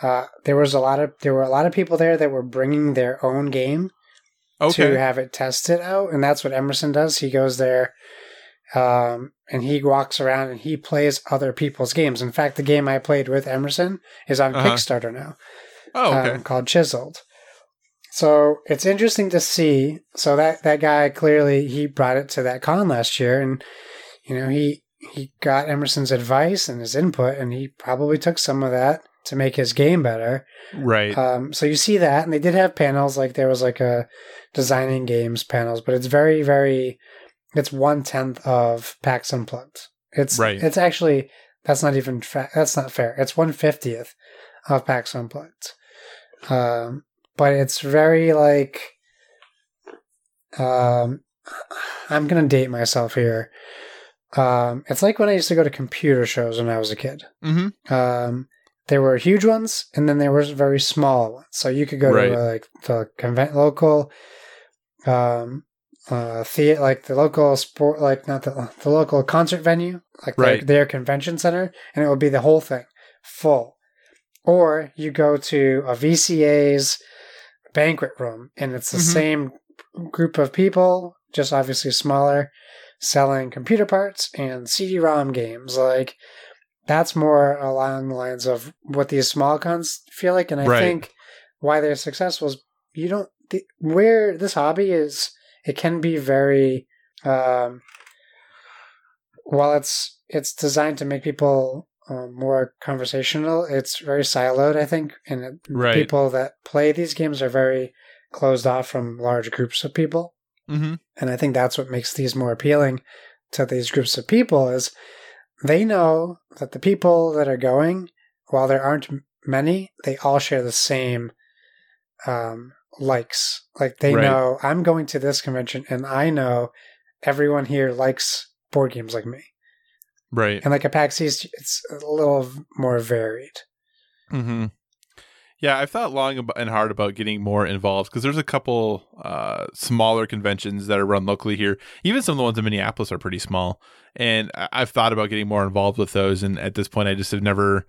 uh, there was a lot of there were a lot of people there that were bringing their own game Okay. to have it tested out, and that's what Emerson does. He goes there. Um, and he walks around and he plays other people's games. In fact, the game I played with Emerson is on Uh-huh. Kickstarter now oh, okay. um, called Chiseled. So it's interesting to see. So that that guy clearly he brought it to that con last year, and you know he he got Emerson's advice and his input, and he probably took some of that to make his game better. right. Um, so you see that, and they did have panels. Like there was like a designing games panels, but it's very very. It's one tenth of PAX Unplugged. It's Right. It's actually that's not even fa- that's not fair. It's one fiftieth of PAX Unplugged. Um, but it's very like. Um, I'm gonna date myself here. Um, it's like when I used to go to computer shows when I was a kid. mm-hmm. Um, there were huge ones, and then there was very small ones. So you could go Right. to uh, like the convent local, um, uh, theater, like the local sport, like not the the local concert venue, like their, Right. their convention center, and it would be the whole thing full. Or you go to a VCA's banquet room, and it's the Mhm. same group of people, just obviously smaller, selling computer parts and CD-ROM games. Like that's more along the lines of what these small cons feel like, and I Right. think why they're successful is you don't the, where this hobby is. It can be very, um, while it's it's designed to make people um, more conversational. It's very siloed, I think, and it, Right. people that play these games are very closed off from large groups of people. Mm-hmm. And I think that's what makes these more appealing to these groups of people is they know that the people that are going, while there aren't many, they all share the same um, likes. Like they Right. know I'm going to this convention and I know everyone here likes board games like me. Right. And like a PAX East, it's a little more varied. Mm-hmm. Yeah, I've thought long and hard about getting more involved because there's a couple uh, smaller conventions that are run locally here. Even some of the ones in Minneapolis are pretty small, and I've thought about getting more involved with those. And at this point, I just have never.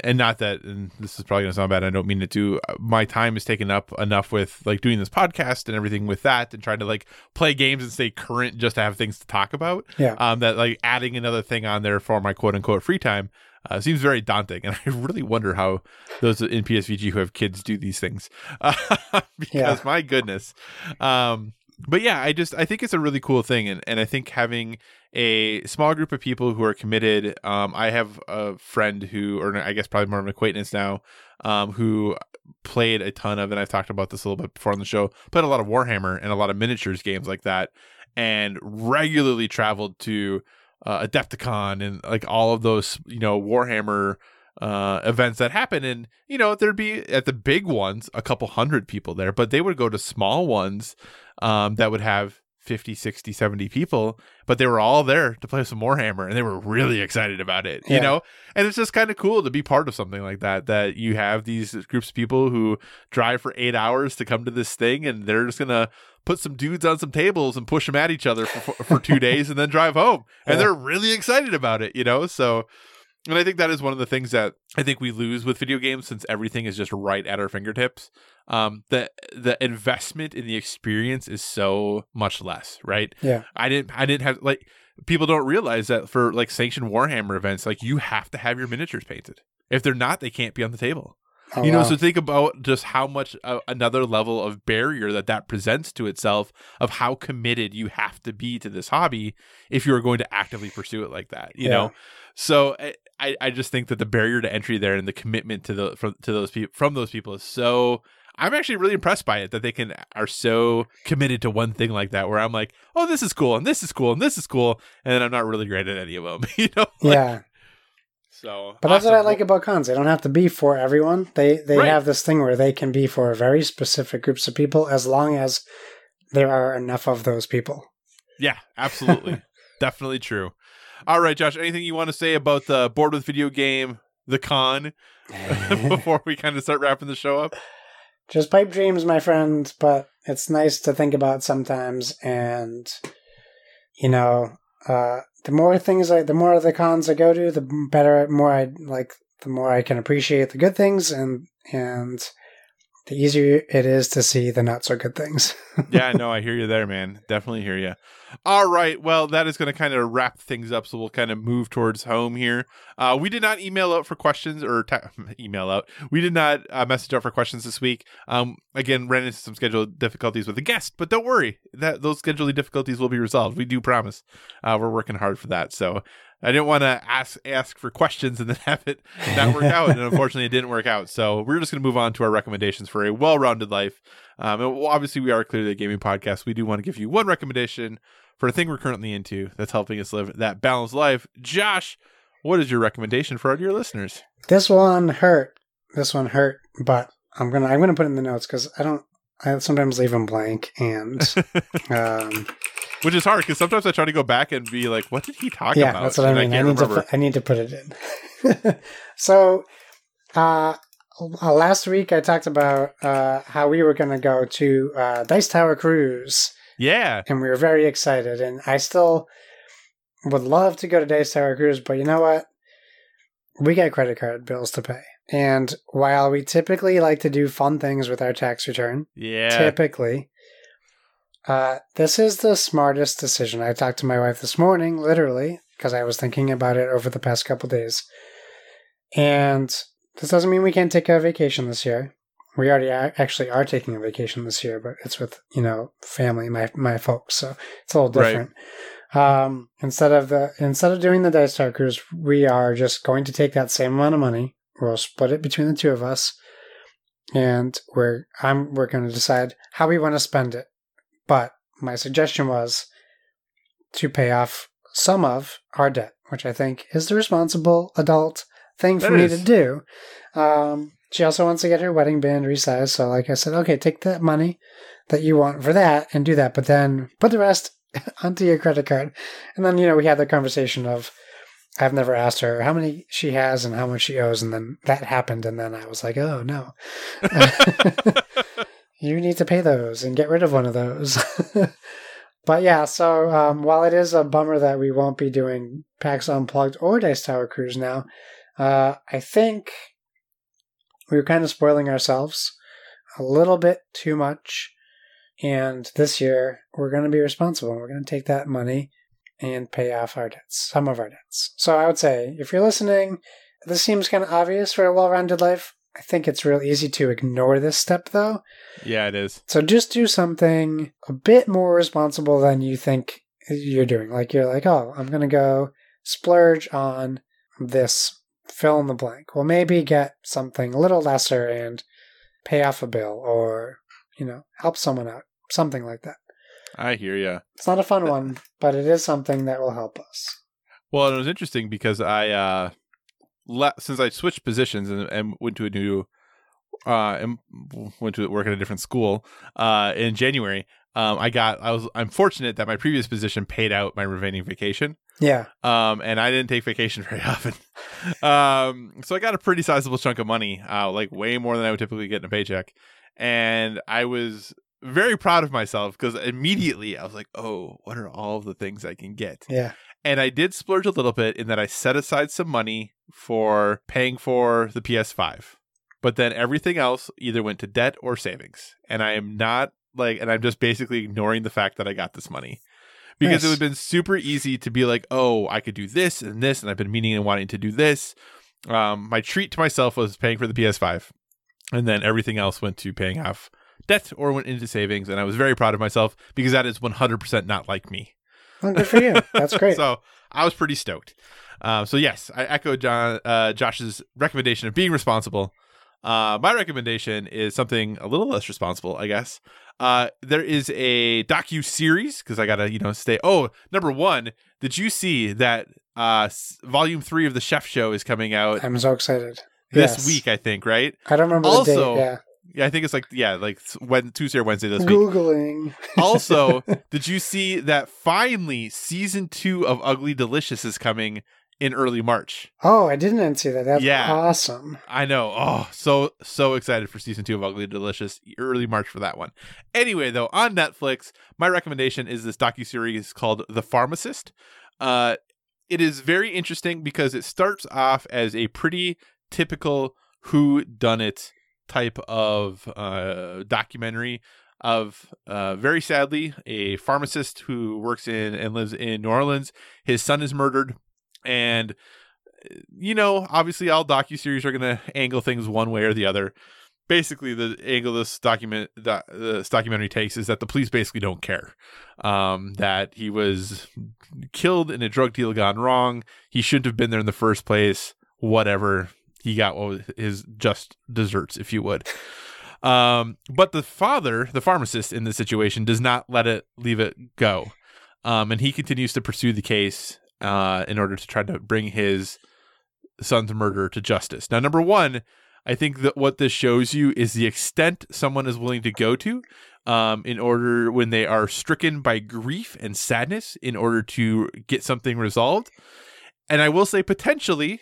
And not that, and this is probably gonna sound bad. I don't mean it to. uh, My time is taken up enough with like doing this podcast and everything with that, and trying to like play games and stay current just to have things to talk about Yeah. um, that like adding another thing on there for my quote unquote free time uh, seems very daunting, and I really wonder how those in PSVG who have kids do these things because Yeah. my goodness. Um, but yeah, I just I think it's a really cool thing, and and I think having a small group of people who are committed. Um, I have a friend who, or I guess probably more of an acquaintance now, um, who played a ton of, and I've talked about this a little bit before on the show. Played a lot of Warhammer and a lot of miniatures games like that, and regularly traveled to uh, Adepticon and like all of those, you know, Warhammer uh, events that happen. And, you know, there'd be at the big ones, a couple hundred people there, but they would go to small ones um, that would have 50, 60, 70 people, but they were all there to play some Warhammer and they were really excited about it, you know? And it's just kind of cool to be part of something like that, that you have these groups of people who drive for eight hours to come to this thing and they're just going to put some dudes on some tables and push them at each other for, for two days and then drive home. And Yeah. they're really excited about it, you know? So, and I think that is one of the things that I think we lose with video games since everything is just right at our fingertips. Um, the the investment in the experience is so much less, right? Yeah. I didn't I didn't have like people don't realize that for like sanctioned Warhammer events, like you have to have your miniatures painted. If they're not, they can't be on the table Oh, you know wow. so think about just how much uh, another level of barrier that that presents to itself of how committed you have to be to this hobby if you are going to actively pursue it like that you Yeah. know so I- I, just think that the barrier to entry there and the commitment to the from to those people from those people is so I'm actually really impressed by it that they can are so committed to one thing like that where I'm like oh this is cool and this is cool and this is cool and then I'm not really great at any of them you know Like, yeah. So, But that's what I like about cons. They don't have to be for everyone. They they Right. have this thing where they can be for very specific groups of people as long as there are enough of those people. Yeah, absolutely. Definitely true. All right, Josh, anything you want to say about the board with video game, the con, before we kind of start wrapping the show up? Just pipe dreams, my friend, but it's nice to think about sometimes and you know, uh the more things I the more of the cons I go to, the better more I like the more I can appreciate the good things and and the easier it is to see the not so good things. yeah, no, I hear you there, man. Definitely hear you. All right, well, that is going to kind of wrap things up, so we'll kind of move towards home here. Uh, we did not email out for questions or email out. We did not uh, message out for questions this week. Um, again, ran into some schedule difficulties with the guest, but don't worry, that those scheduling difficulties will be resolved. We do promise. Uh, we're working hard for that. So I didn't want to ask ask for questions and then have it not work out, and unfortunately, it didn't work out. So we're just going to move on to our recommendations for a well-rounded life. Um, and obviously, we are clearly a gaming podcast. We do want to give you one recommendation for a thing we're currently into that's helping us live that balanced life. Josh, what is your recommendation for our dear listeners? This one hurt. This one hurt, but I'm gonna I'm gonna put it in the notes because I don't. I sometimes leave them blank, and um, Which is hard because sometimes I try to go back and be like, "What did he talk yeah, about?" that's what I And mean. I, can't need to remember. put, I need to put it in. so, uh, last week I talked about uh, how we were gonna go to uh, Dice Tower Cruise, yeah, and we were very excited. And I still would love to go to Dice Tower Cruise, but you know what? We got credit card bills to pay. And while we typically like to do fun things with our tax return, yeah, typically. Uh, this is the smartest decision. I talked to my wife this morning, literally, because I was thinking about it over the past couple days. And this doesn't mean we can't take a vacation this year. We already actually are taking a vacation this year, but it's with you know family, my my folks, so it's a little Right. different. Um, instead of the instead of doing the Dice Tower cruise, we are just going to take that same amount of money. We'll split it between the two of us, and we're I'm we're going to decide how we want to spend it. But my suggestion was to pay off some of our debt, which I think is the responsible adult thing for That me is. to do. Um, she also wants to get her wedding band resized, so like I said, okay, take that money that you want for that and do that, but then put the rest onto your credit card. And then you know we had the conversation of I've never asked her how many she has and how much she owes, and then that happened, and then I was like, oh no. you need to pay those and get rid of one of those. but yeah, so um, while it is a bummer that we won't be doing PAX Unplugged or Dice Tower Cruise now, uh, I think we were kind of spoiling ourselves a little bit too much. And this year, we're going to be responsible. We're going to take that money and pay off our debts, some of our debts. So I would say, if you're listening, this seems kind of obvious for a well rounded life. I think it's real easy to ignore this step, though. yeah, it is. So just do something a bit more responsible than you think you're doing. Like you're like, oh, I'm gonna go splurge on this fill in the blank. Well, maybe get something a little lesser and pay off a bill, or you know, help someone out, something like that. I hear you. It's not a fun one, but it is something that will help us. Well, it was interesting because I, uh, le- since I switched positions and, and went to a new, uh, and went to work at a different school, uh, in January, um, I got, I was, I'm fortunate that my previous position paid out my remaining vacation. Yeah, Um, and I didn't take vacation very often. um, so I got a pretty sizable chunk of money, uh, like way more than I would typically get in a paycheck. And I was very proud of myself because immediately I was like, oh, what are all the things I can get? yeah, And I did splurge a little bit in that I set aside some money for paying for the PS5. But then everything else either went to debt or savings. And I am not like, and I'm just basically ignoring the fact that I got this money. Because it would have been super easy to be like, oh, I could do this and this, and I've been meaning and wanting to do this. Um, my treat to myself was paying for the PS5. And then everything else went to paying off debt or went into savings. And I was very proud of myself because that is 100% not like me. Well, good for you. That's great. so I was pretty stoked. Um, so yes, I echo John uh, Josh's recommendation of being responsible. Uh, my recommendation is something a little less responsible, I guess. Uh, there is a docu series because I gotta, you know, stay. Oh, number one, did you see that uh, s- volume three of the Chef Show is coming out I'm so excited. this Yes. week? I think, right? I don't remember Also, the date. Yeah, I think it's like yeah, like when Tuesday or Wednesday Yeah. this week. Googling. also, did you see that finally season two of Ugly Delicious is coming in early March? Oh, I didn't see that. That's Yeah. awesome. I know. Oh, so so excited for season two of Ugly Delicious. Early March for that one. Anyway, though, on Netflix, my recommendation is this docu series called The Pharmacist. Uh, it is very interesting because it starts off as a pretty typical who done it type of uh, documentary of uh, very sadly a pharmacist who works in and lives in New Orleans. His son is murdered, and you know, obviously, all docu series are going to angle things one way or the other. Basically, the angle this document doc, this documentary takes is that the police basically don't care. Um, that he was killed in a drug deal gone wrong. He shouldn't have been there in the first place. Whatever. He got what was his just desserts, if you would. Um, but the father, the pharmacist in this situation, does not let it leave it go. Um, and he continues to pursue the case uh, in order to try to bring his son's murder to justice. Now, number one, I think that what this shows you is the extent someone is willing to go to um, in order when they are stricken by grief and sadness in order to get something resolved. And I will say, potentially,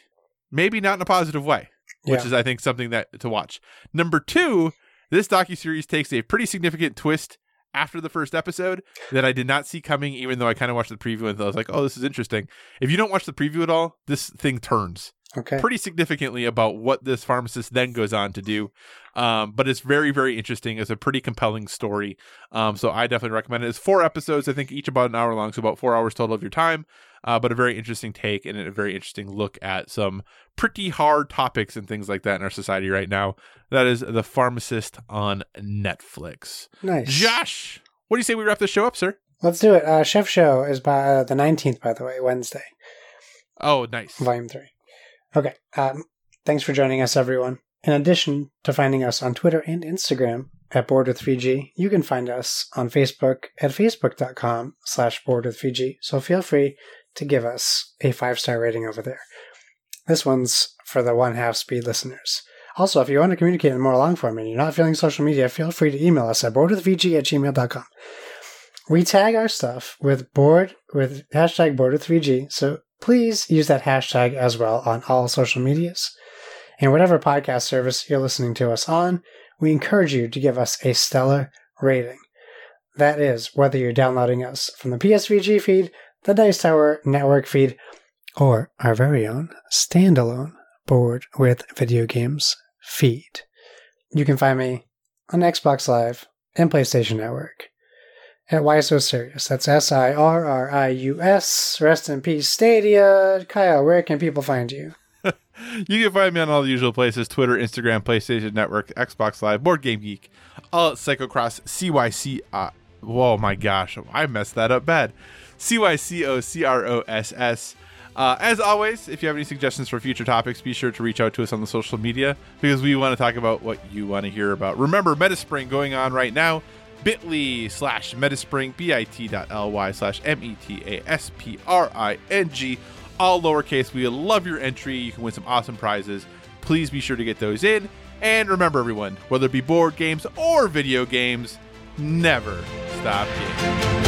maybe not in a positive way, which Yeah. is, I think, something that to watch. Number two, this docu series takes a pretty significant twist after the first episode that I did not see coming, even though I kind of watched the preview and I was like, oh, this is interesting. If you don't watch the preview at all, this thing turns Okay. pretty significantly about what this pharmacist then goes on to do. Um, but it's very, very interesting. It's a pretty compelling story. Um, so I definitely recommend it. It's four episodes, I think each about an hour long, so about four hours total of your time. Uh, but a very interesting take and a very interesting look at some pretty hard topics and things like that in our society right now. That is The Pharmacist on Netflix. Nice. Josh, what do you say we wrap the show up, sir? Let's do it. Uh, Chef Show is by uh, the 19th, by the way, Wednesday, Oh, nice. Volume 3. Okay. Um, thanks for joining us, everyone. In addition to finding us on Twitter and Instagram at Board with VG, you can find us on Facebook at facebook.com slash Board with VG. So feel free to give us a five-star rating over there. This one's for the one half speed listeners. Also, if you want to communicate in more long form and you're not feeling social media, feel free to email us at boardwithvg at gmail.com. We tag our stuff with board with hashtag board with VG, so please use that hashtag as well on all social medias. And whatever podcast service you're listening to us on, we encourage you to give us a stellar rating. That is, whether you're downloading us from the PSVG feed, the Dice Tower network feed, or our very own standalone board with video games feed. You can find me on Xbox Live and PlayStation Network at Why So Serious. That's S I R R I U S. Rest in peace, Stadia. Kyle, where can people find you? You can find me on all the usual places Twitter, Instagram, PlayStation Network, Xbox Live, Board Game Geek, all at Cycocross, CYC. Whoa, my gosh, I messed that up bad. C Y C O C R O S S. Uh, as always, if you have any suggestions for future topics, be sure to reach out to us on the social media because we want to talk about what you want to hear about. Remember, Metaspring going on right now bit.ly slash metaspring, bit.ly slash M-E-T-A-S-P-R-I-N-G, all lowercase. We love your entry. You can win some awesome prizes. Please be sure to get those in. And remember, everyone, whether it be board games or video games, never stop gaming.